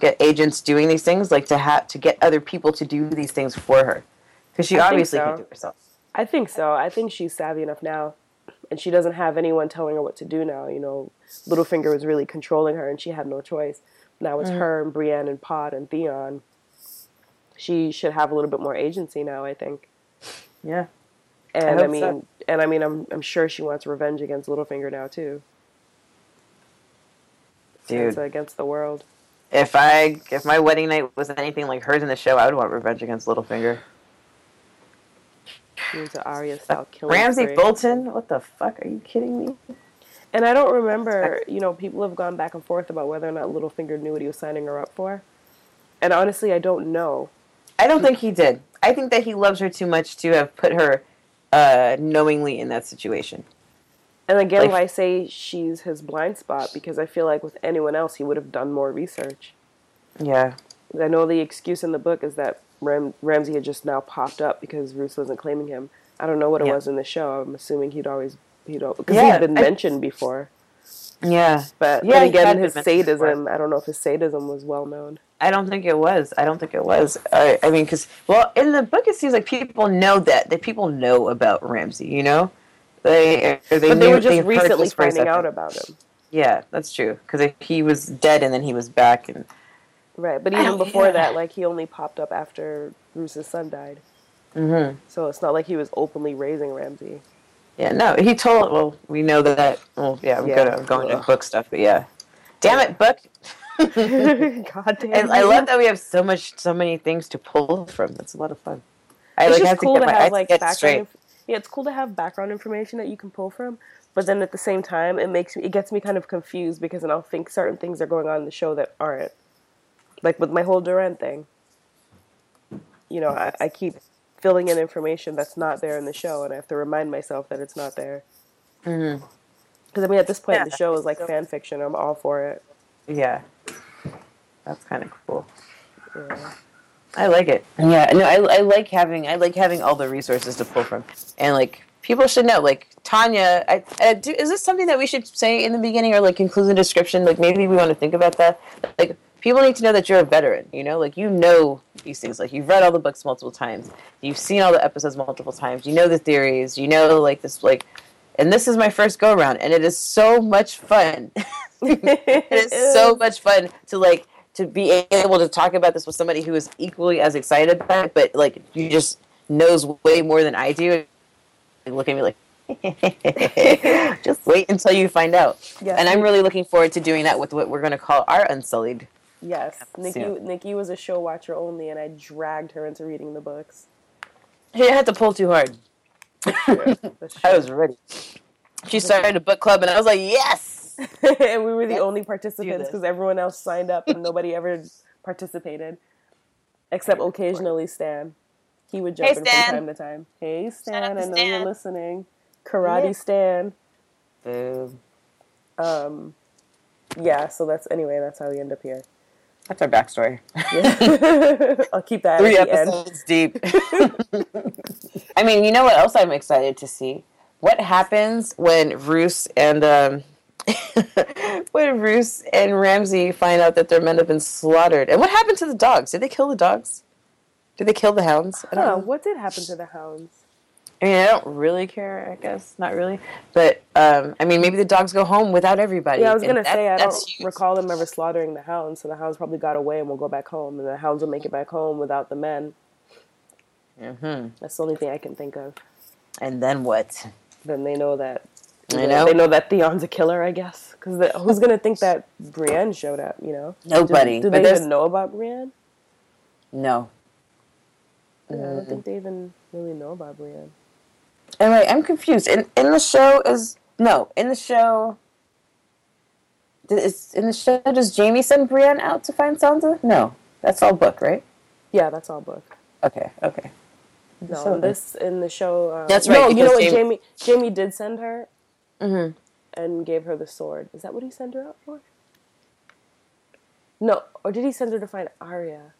Speaker 2: get agents doing these things, like to have to get other people to do these things for her, because she
Speaker 1: I
Speaker 2: obviously
Speaker 1: so.
Speaker 2: can do it herself.
Speaker 1: I think so. I think she's savvy enough now, and she doesn't have anyone telling her what to do now. You know, Littlefinger was really controlling her, and she had no choice. Now it's mm-hmm. her and Brienne and Pod and Theon. She should have a little bit more agency now. I think,
Speaker 2: Yeah,
Speaker 1: and I,
Speaker 2: hope
Speaker 1: mean,
Speaker 2: so.
Speaker 1: and I mean, I'm I'm sure she wants revenge against Littlefinger now too.
Speaker 2: dude.
Speaker 1: Against the world.
Speaker 2: If I if my wedding night was anything like hers in the show, I would want revenge against Littlefinger.
Speaker 1: An Arya style killing
Speaker 2: Ramsay
Speaker 1: spree.
Speaker 2: Bolton, what the fuck? Are you kidding me?
Speaker 1: And I don't remember, you know, people have gone back and forth about whether or not Littlefinger knew what he was signing her up for. And honestly, I don't know.
Speaker 2: I don't think he did. I think that he loves her too much to have put her uh, knowingly in that situation.
Speaker 1: And again,
Speaker 2: Like-
Speaker 1: why I say she's his blind spot because I feel like with anyone else, he would have done more research.
Speaker 2: Yeah.
Speaker 1: I know the excuse in the book is that Ram- Ramsay had just now popped up because Roose wasn't claiming him. I don't know what it
Speaker 2: Yeah.
Speaker 1: was in the show. I'm assuming he'd always he'd because
Speaker 2: Yeah,
Speaker 1: he'd been
Speaker 2: I-
Speaker 1: mentioned before.
Speaker 2: Yeah.
Speaker 1: But
Speaker 2: Yeah, he
Speaker 1: again, his
Speaker 2: mentioned before.
Speaker 1: sadism. I don't know if his sadism was well known.
Speaker 2: I don't think it was. I don't think it was. I, I mean, because well, in the book, it seems like people know that that people know about Ramsay. You know, they they
Speaker 1: But they were just
Speaker 2: they've
Speaker 1: recently
Speaker 2: this for a
Speaker 1: finding out about him.
Speaker 2: Yeah, that's true. Because he was dead and then he was back, and
Speaker 1: Right, but even before
Speaker 2: yeah.
Speaker 1: that, like he only popped up after Roose's son died.
Speaker 2: Mm-hmm.
Speaker 1: So it's not like he was openly raising Ramsay.
Speaker 2: yeah, no, he told. Well, we know that. Well, yeah, I'm
Speaker 1: Yeah.
Speaker 2: gonna I'm going to book stuff, but yeah, damn it, book.
Speaker 1: God damn.
Speaker 2: I, I love that we have so much, so many things to pull from. That's a lot of fun. I
Speaker 1: It's
Speaker 2: like
Speaker 1: just
Speaker 2: have
Speaker 1: cool
Speaker 2: to,
Speaker 1: to,
Speaker 2: get my,
Speaker 1: have
Speaker 2: have
Speaker 1: like background.
Speaker 2: straight.
Speaker 1: Inf- yeah, it's cool to have background information that you can pull from. But then at the same time, it makes me it gets me kind of confused because then I'll think certain things are going on in the show that aren't. Like with my whole Doran thing. You know, I, I keep filling in information that's not there in the show, and I have to remind myself that it's not there.
Speaker 2: Mhm.
Speaker 1: Because I mean, at this point,
Speaker 2: Yeah,
Speaker 1: the show is like fan fiction. I'm all for it.
Speaker 2: Yeah, that's kind of cool.
Speaker 1: Yeah.
Speaker 2: I like it. Yeah, no, I, I like having I like having all the resources to pull from, and like people should know. Like Tanya, I, I do, is this something that we should say in the beginning or like include in the description? Like maybe we want to think about that. Like people need to know that you're a veteran. You know, like you know these things. Like you've read all the books multiple times, you've seen all the episodes multiple times. You know the theories. You know like this like, and this is my first go around, and it is so much fun. it is so much fun to like to be able to talk about this with somebody who is equally as excited about it, but like you just knows way more than I do. And look at me like, just wait until you find out.
Speaker 1: Yes,
Speaker 2: and I'm really looking forward to doing that with what we're going to call our Unsullied.
Speaker 1: Yes, Nikki.
Speaker 2: soon.
Speaker 1: Nikki was a show watcher only, and I dragged her into reading the books.
Speaker 2: Hey, I had to pull too hard.
Speaker 1: That's
Speaker 2: I was ready. She started a book club, and I was like, yes.
Speaker 1: and we were the
Speaker 2: Let's
Speaker 1: only participants because everyone else signed up and nobody ever participated, except occasionally Stan. He would jump
Speaker 2: Hey,
Speaker 1: in
Speaker 2: Stan.
Speaker 1: from time to time. Hey Stan, I know
Speaker 2: Stan.
Speaker 1: you're listening. Karate
Speaker 2: Yeah.
Speaker 1: Stan.
Speaker 2: Boo.
Speaker 1: Um, yeah. So that's anyway. That's how we end up here.
Speaker 2: That's our backstory.
Speaker 1: Yeah. I'll keep that
Speaker 2: Three
Speaker 1: the end.
Speaker 2: episodes deep. I mean, you know what else I'm excited to see? What happens when Roose and um, when Roose and Ramsay find out that their men have been slaughtered? And what happened to the dogs? Did they kill the dogs? Did they kill the hounds? I don't
Speaker 1: Huh,
Speaker 2: know.
Speaker 1: what did happen to the hounds?
Speaker 2: I mean, I don't really care. I guess not really. But um, I mean, maybe the dogs go home without everybody.
Speaker 1: Yeah, I was gonna
Speaker 2: that-
Speaker 1: say I don't
Speaker 2: huge.
Speaker 1: recall them ever slaughtering the hounds, so the hounds probably got away and will go back home, and the hounds will make it back home without the men.
Speaker 2: Mhm.
Speaker 1: That's the only thing I can think of.
Speaker 2: And then what?
Speaker 1: Then they know that.
Speaker 2: I know.
Speaker 1: They know that Theon's a killer, I guess. Because who's gonna think that Brienne showed up? You know.
Speaker 2: Nobody.
Speaker 1: Do, do they even know about Brienne?
Speaker 2: No.
Speaker 1: Yeah, I don't think they even really know about Brienne.
Speaker 2: And wait, I'm confused. In in the show is no in the show. Is in the show does Jaime send Brienne out to find Sansa? No, that's all book, right?
Speaker 1: Yeah, that's all book.
Speaker 2: Okay, okay.
Speaker 1: No,
Speaker 2: So-
Speaker 1: this in the show. Uh,
Speaker 2: That's
Speaker 1: No,
Speaker 2: right,
Speaker 1: you know what? Jaime Jaime did send her
Speaker 2: mm-hmm.
Speaker 1: and gave her the sword. Is that what he sent her out for? No, or did he send her to find Arya?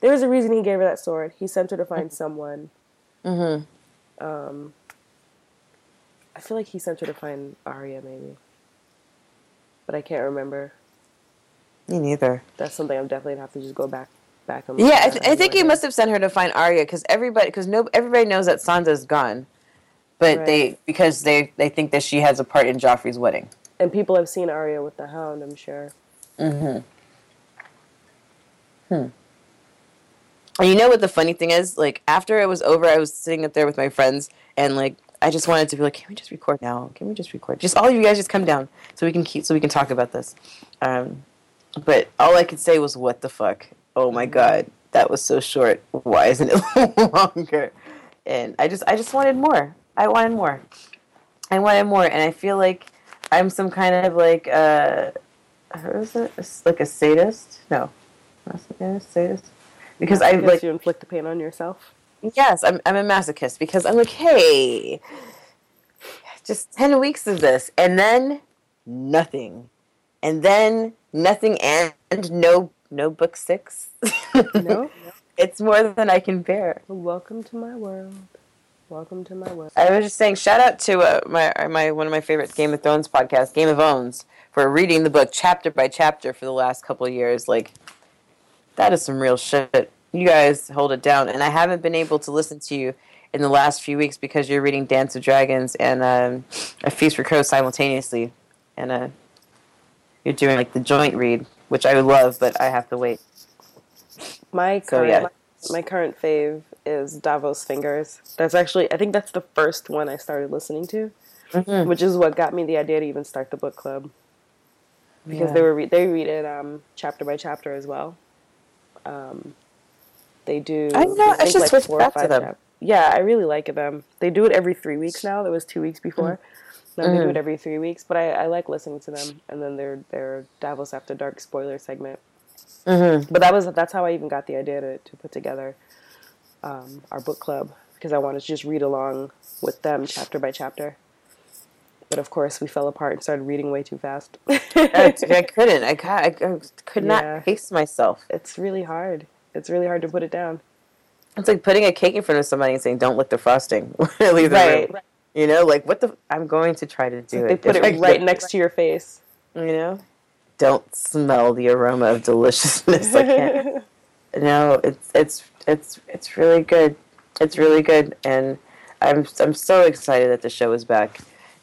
Speaker 1: There was a reason he gave her that sword. He sent her to find someone.
Speaker 2: Mhm.
Speaker 1: Um, I feel like he sent her to find Arya, maybe, but I can't remember.
Speaker 2: Me neither.
Speaker 1: That's something I'm definitely gonna have to just go back back and look
Speaker 2: Yeah, I, th- I think he must have sent her to find Arya because everybody because no everybody knows that Sansa's gone, but
Speaker 1: Right.
Speaker 2: they because they they think that she has a part in Joffrey's wedding.
Speaker 1: And people have seen Arya with the Hound. I'm sure.
Speaker 2: Mm-hmm. Hmm. And you know what the funny thing is? Like after it was over, I was sitting up there with my friends, and like I just wanted to be like, "Can we just record now? Can we just record? Just all of you guys, just come down so we can keep so we can talk about this." Um, but all I could say was, "What the fuck? Oh my god, that was so short. Why isn't it longer?" And I just, I just wanted more. I wanted more. I wanted more, and I feel like I'm some kind of like. uh how is it? Like a sadist? No, not a sadist. Because I like
Speaker 1: you inflict the pain on yourself.
Speaker 2: yes, I'm I'm a masochist because I'm like, hey, just ten weeks of this, and then nothing, and then nothing, and no no book six.
Speaker 1: No.
Speaker 2: it's more than I can bear.
Speaker 1: Welcome to my world. Welcome to my world.
Speaker 2: I was just saying, shout out to uh, my my one of my favorite Game of Thrones podcasts, Game of Owns, for reading the book chapter by chapter for the last couple of years. Like, that is some real shit. You guys hold it down, and I haven't been able to listen to you in the last few weeks because you're reading Dance of Dragons and um, A Feast for Crows simultaneously, and uh, you're doing like the joint read, which I would love, but I have to wait.
Speaker 1: My
Speaker 2: So,
Speaker 1: current,
Speaker 2: yeah.
Speaker 1: my current fave is Davos Fingers. That's actually I think that's the first one I started listening to,
Speaker 2: Mhm.
Speaker 1: which is what got me the idea to even start the book club because
Speaker 2: Yeah.
Speaker 1: they were re- they read it um, chapter by chapter as well. Um, they do.
Speaker 2: I know, I should switch
Speaker 1: four
Speaker 2: back to them.
Speaker 1: Yeah, I really like them. They do it every three weeks now. There was two weeks before. Now they do it every three weeks, but I, I like listening to them. And then their their Davos After Dark spoiler segment.
Speaker 2: Mhm.
Speaker 1: But that was that's how I even got the idea to, to put together um, our book club because I wanted to just read along with them chapter by chapter. But of course, we fell apart and started reading way too fast.
Speaker 2: I, I couldn't. I, I, could not
Speaker 1: Yeah.
Speaker 2: pace myself.
Speaker 1: it's really hard. It's really hard to put it down.
Speaker 2: It's like putting a cake in front of somebody and saying, "Don't lick the frosting." Leave the
Speaker 1: Right.
Speaker 2: You know, like what the? I'm going to try to do
Speaker 1: They
Speaker 2: it.
Speaker 1: They
Speaker 2: put
Speaker 1: it right next to your face.
Speaker 2: You know, don't smell the aroma of deliciousness. I can't. no, it's it's it's it's really good. It's really good, and I'm I'm so excited that the show is back.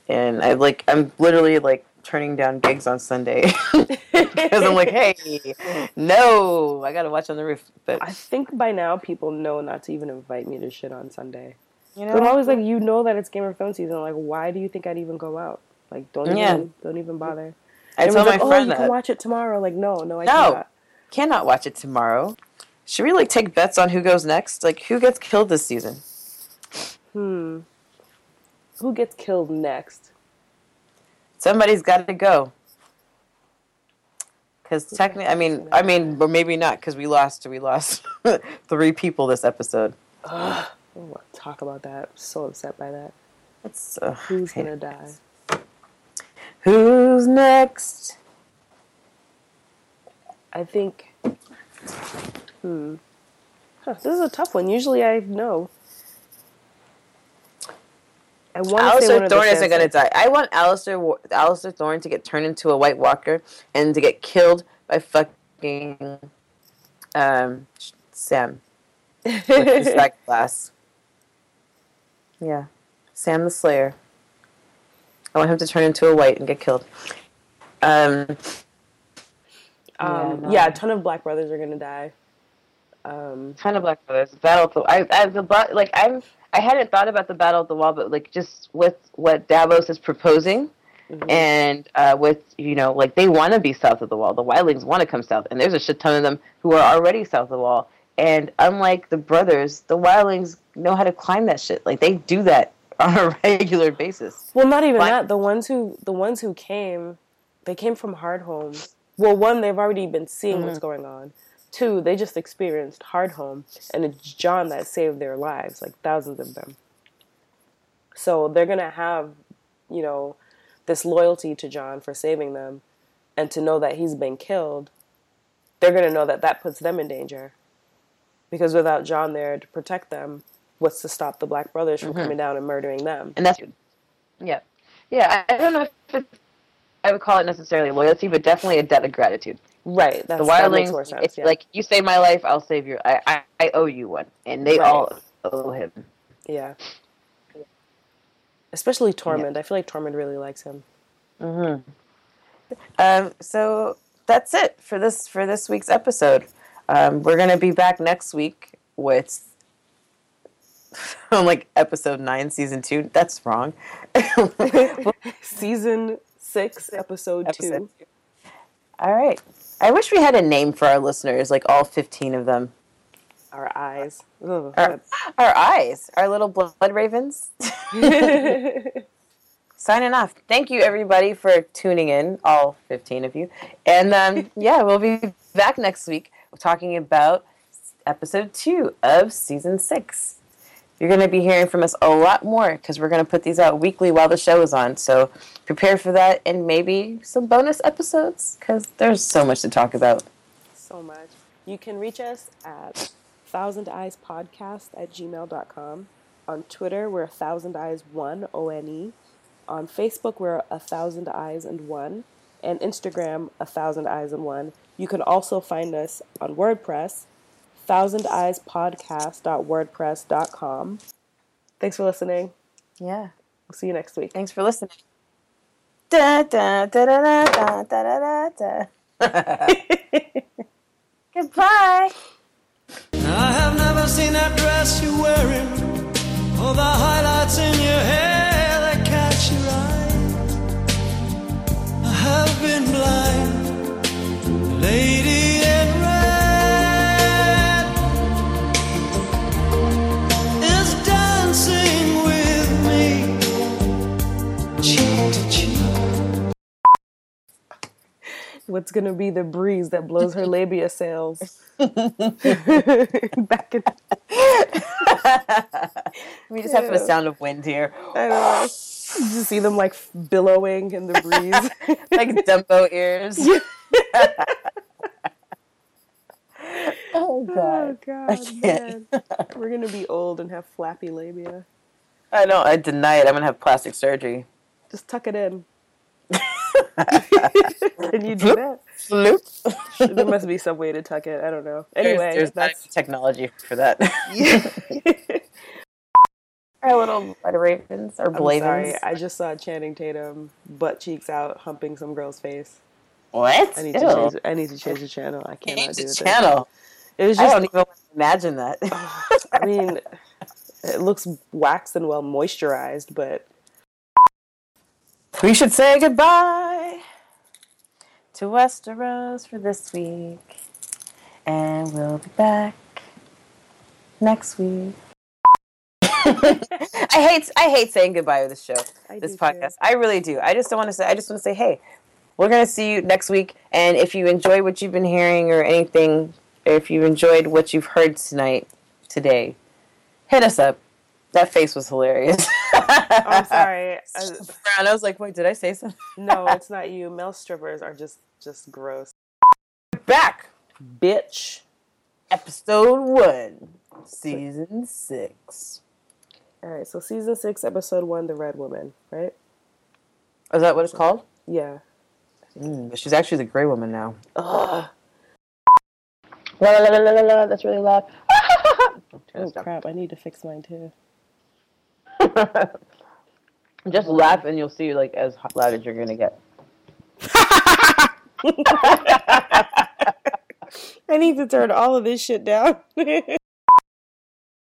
Speaker 2: And I like I'm literally like turning down gigs on Sunday because I'm like, hey, no, I gotta watch on the roof. But
Speaker 1: I think by now people know not to even invite me to shit on Sunday.
Speaker 2: you
Speaker 1: But I'm always like, you know that it's Game of Thrones season. Like, why do you think I'd even go out? Like, don't even, don't even bother.
Speaker 2: I told
Speaker 1: Everyone's
Speaker 2: my
Speaker 1: like, oh,
Speaker 2: friend
Speaker 1: you can watch it tomorrow. Like, no, no, I
Speaker 2: No.
Speaker 1: cannot.
Speaker 2: cannot watch it tomorrow. Should we like take bets on who goes next? Like who gets killed this season?
Speaker 1: Hmm. Who gets killed next?
Speaker 2: Somebody's got to go. Because technically, I mean, I mean, but maybe not because we lost. We lost three people this episode.
Speaker 1: I don't want to talk about that. I'm so upset by that.
Speaker 2: It's uh,
Speaker 1: Who's gonna die?
Speaker 2: Who's next?
Speaker 1: I think. Hmm. Huh, this is a tough one. Usually I know. I want to say
Speaker 2: Alliser
Speaker 1: one
Speaker 2: Thorne isn't going to die. I want Alliser Wa- Alliser Thorne to get turned into a White Walker and to get killed by fucking um, Sam with his back glass. Yeah, Sam the Slayer. I want him to turn into a white and get killed. Um,
Speaker 1: Um,
Speaker 2: no.
Speaker 1: yeah, a ton of Black brothers are gonna die. Um,
Speaker 5: Ton of Black Brothers. Battle of the I, I the like I'm I hadn't thought about the Battle of the Wall, but like just with what Davos is proposing,
Speaker 1: mhm.
Speaker 5: and uh, with you know like they want to be south of the wall. The Wildlings want to come south, and there's a shit ton of them who are already south of the wall. And unlike the brothers, the Wildlings know how to climb that shit. Like they do that on a regular basis.
Speaker 1: Well, not even
Speaker 5: Why-
Speaker 1: that. The ones who the ones who came, they came from Hardhomes. Well, one, they've already been seeing what's going on. Two, they just experienced Hardhome, and it's Jon that saved their lives, like thousands of them. So they're gonna have, you know, this loyalty to Jon for saving them, and to know that he's been killed. They're gonna know that that puts them in danger, because without Jon there to protect them, what's to stop the Black Brothers from mm-hmm. coming down and murdering them?
Speaker 5: and that's yeah yeah I, I don't know if it's, i would call it necessarily loyalty but definitely a debt of gratitude
Speaker 1: Right. That's,
Speaker 5: the
Speaker 1: that
Speaker 5: wildlings
Speaker 1: sense.
Speaker 5: it's
Speaker 1: yeah.
Speaker 5: like you save my life i'll save your I, I i owe you one and they
Speaker 1: Right.
Speaker 5: all owe him
Speaker 1: Yeah. Especially Tormund. I feel like Tormund really likes him.
Speaker 2: Um, so that's it for this for this week's episode. Um, we're gonna be back next week with like episode nine, season two. That's wrong.
Speaker 1: Season six, episode,
Speaker 2: Episode
Speaker 1: two.
Speaker 2: All right. I wish we had a name for our listeners, like all fifteen of them.
Speaker 1: Our eyes.
Speaker 2: Our, our eyes, our little blood ravens. Signing off. Thank you, everybody, for tuning in, all 15 of you. And um, yeah, we'll be back next week talking about episode two of season six. You're going to be hearing from us a lot more because we're going to put these out weekly while the show is on. So prepare for that and maybe some bonus episodes because there's so much to talk about.
Speaker 1: so much. You can reach us at thousand eyes podcast at gmail.com. On Twitter, we're thousand eyes one, O N E. On Facebook, we're a thousand eyes and one. And Instagram, a thousand eyes and one. You can also find us on WordPress, thousandeyespodcast.wordpress.com. Thanks for listening.
Speaker 2: Yeah.
Speaker 1: We'll see you next week.
Speaker 2: Thanks for listening. Da, da, da, da, da, da, da, da. Goodbye.
Speaker 3: I have never seen that dress you're wearing the
Speaker 1: What's gonna be the breeze that blows her labia sails? Back in,
Speaker 2: We just have to a sound of wind here.
Speaker 1: I know. You just see them like billowing in the breeze.
Speaker 2: Like Dumbo ears. Oh, oh, God.
Speaker 1: oh god, man. We're gonna be old and have flappy labia.
Speaker 2: I know. I deny it. I'm going to have plastic surgery.
Speaker 1: Just tuck it in. Can you do that?
Speaker 2: Floop.
Speaker 1: There must be some way to tuck it. I don't know. Anyway,
Speaker 2: there's, there's not
Speaker 1: that's
Speaker 2: technology for that. Our little blood ravens or
Speaker 1: I'm
Speaker 2: blavens.
Speaker 1: sorry. I just saw Channing Tatum butt cheeks out humping some girl's face.
Speaker 2: What?
Speaker 1: I need to change. I need to change the channel. I cannot
Speaker 2: Change
Speaker 1: do
Speaker 2: the
Speaker 1: this.
Speaker 2: channel.
Speaker 1: It was just,
Speaker 2: I
Speaker 1: just.
Speaker 2: don't even imagine that.
Speaker 1: I mean, it looks waxed and well moisturized, but
Speaker 2: we should say goodbye to Westeros for this week. And we'll be back next week. I hate I hate saying goodbye to this show,
Speaker 1: I
Speaker 2: this
Speaker 1: do too.
Speaker 2: podcast. I really do. I just don't want to say. I just want to say, hey, we're gonna see you next week. And if you enjoy what you've been hearing or anything, or if you enjoyed what you've heard tonight, today, hit us up. That face was hilarious.
Speaker 1: I'm sorry. Uh,
Speaker 2: And I was like, wait, did I say something?
Speaker 1: no, it's not you. Male strippers are just just gross.
Speaker 2: Back,
Speaker 1: Bitch.
Speaker 2: episode one, season six.
Speaker 1: All right, so season six, episode one, the Red Woman, right?
Speaker 2: Is that what it's called?
Speaker 1: Yeah.
Speaker 2: Mm, but she's actually the gray woman now.
Speaker 1: Ugh.
Speaker 6: La la la la la la. That's really loud.
Speaker 1: Oh crap! I need to fix mine too.
Speaker 2: Just laugh and you'll see like as loud as you're gonna get.
Speaker 1: I need to turn all of this shit down.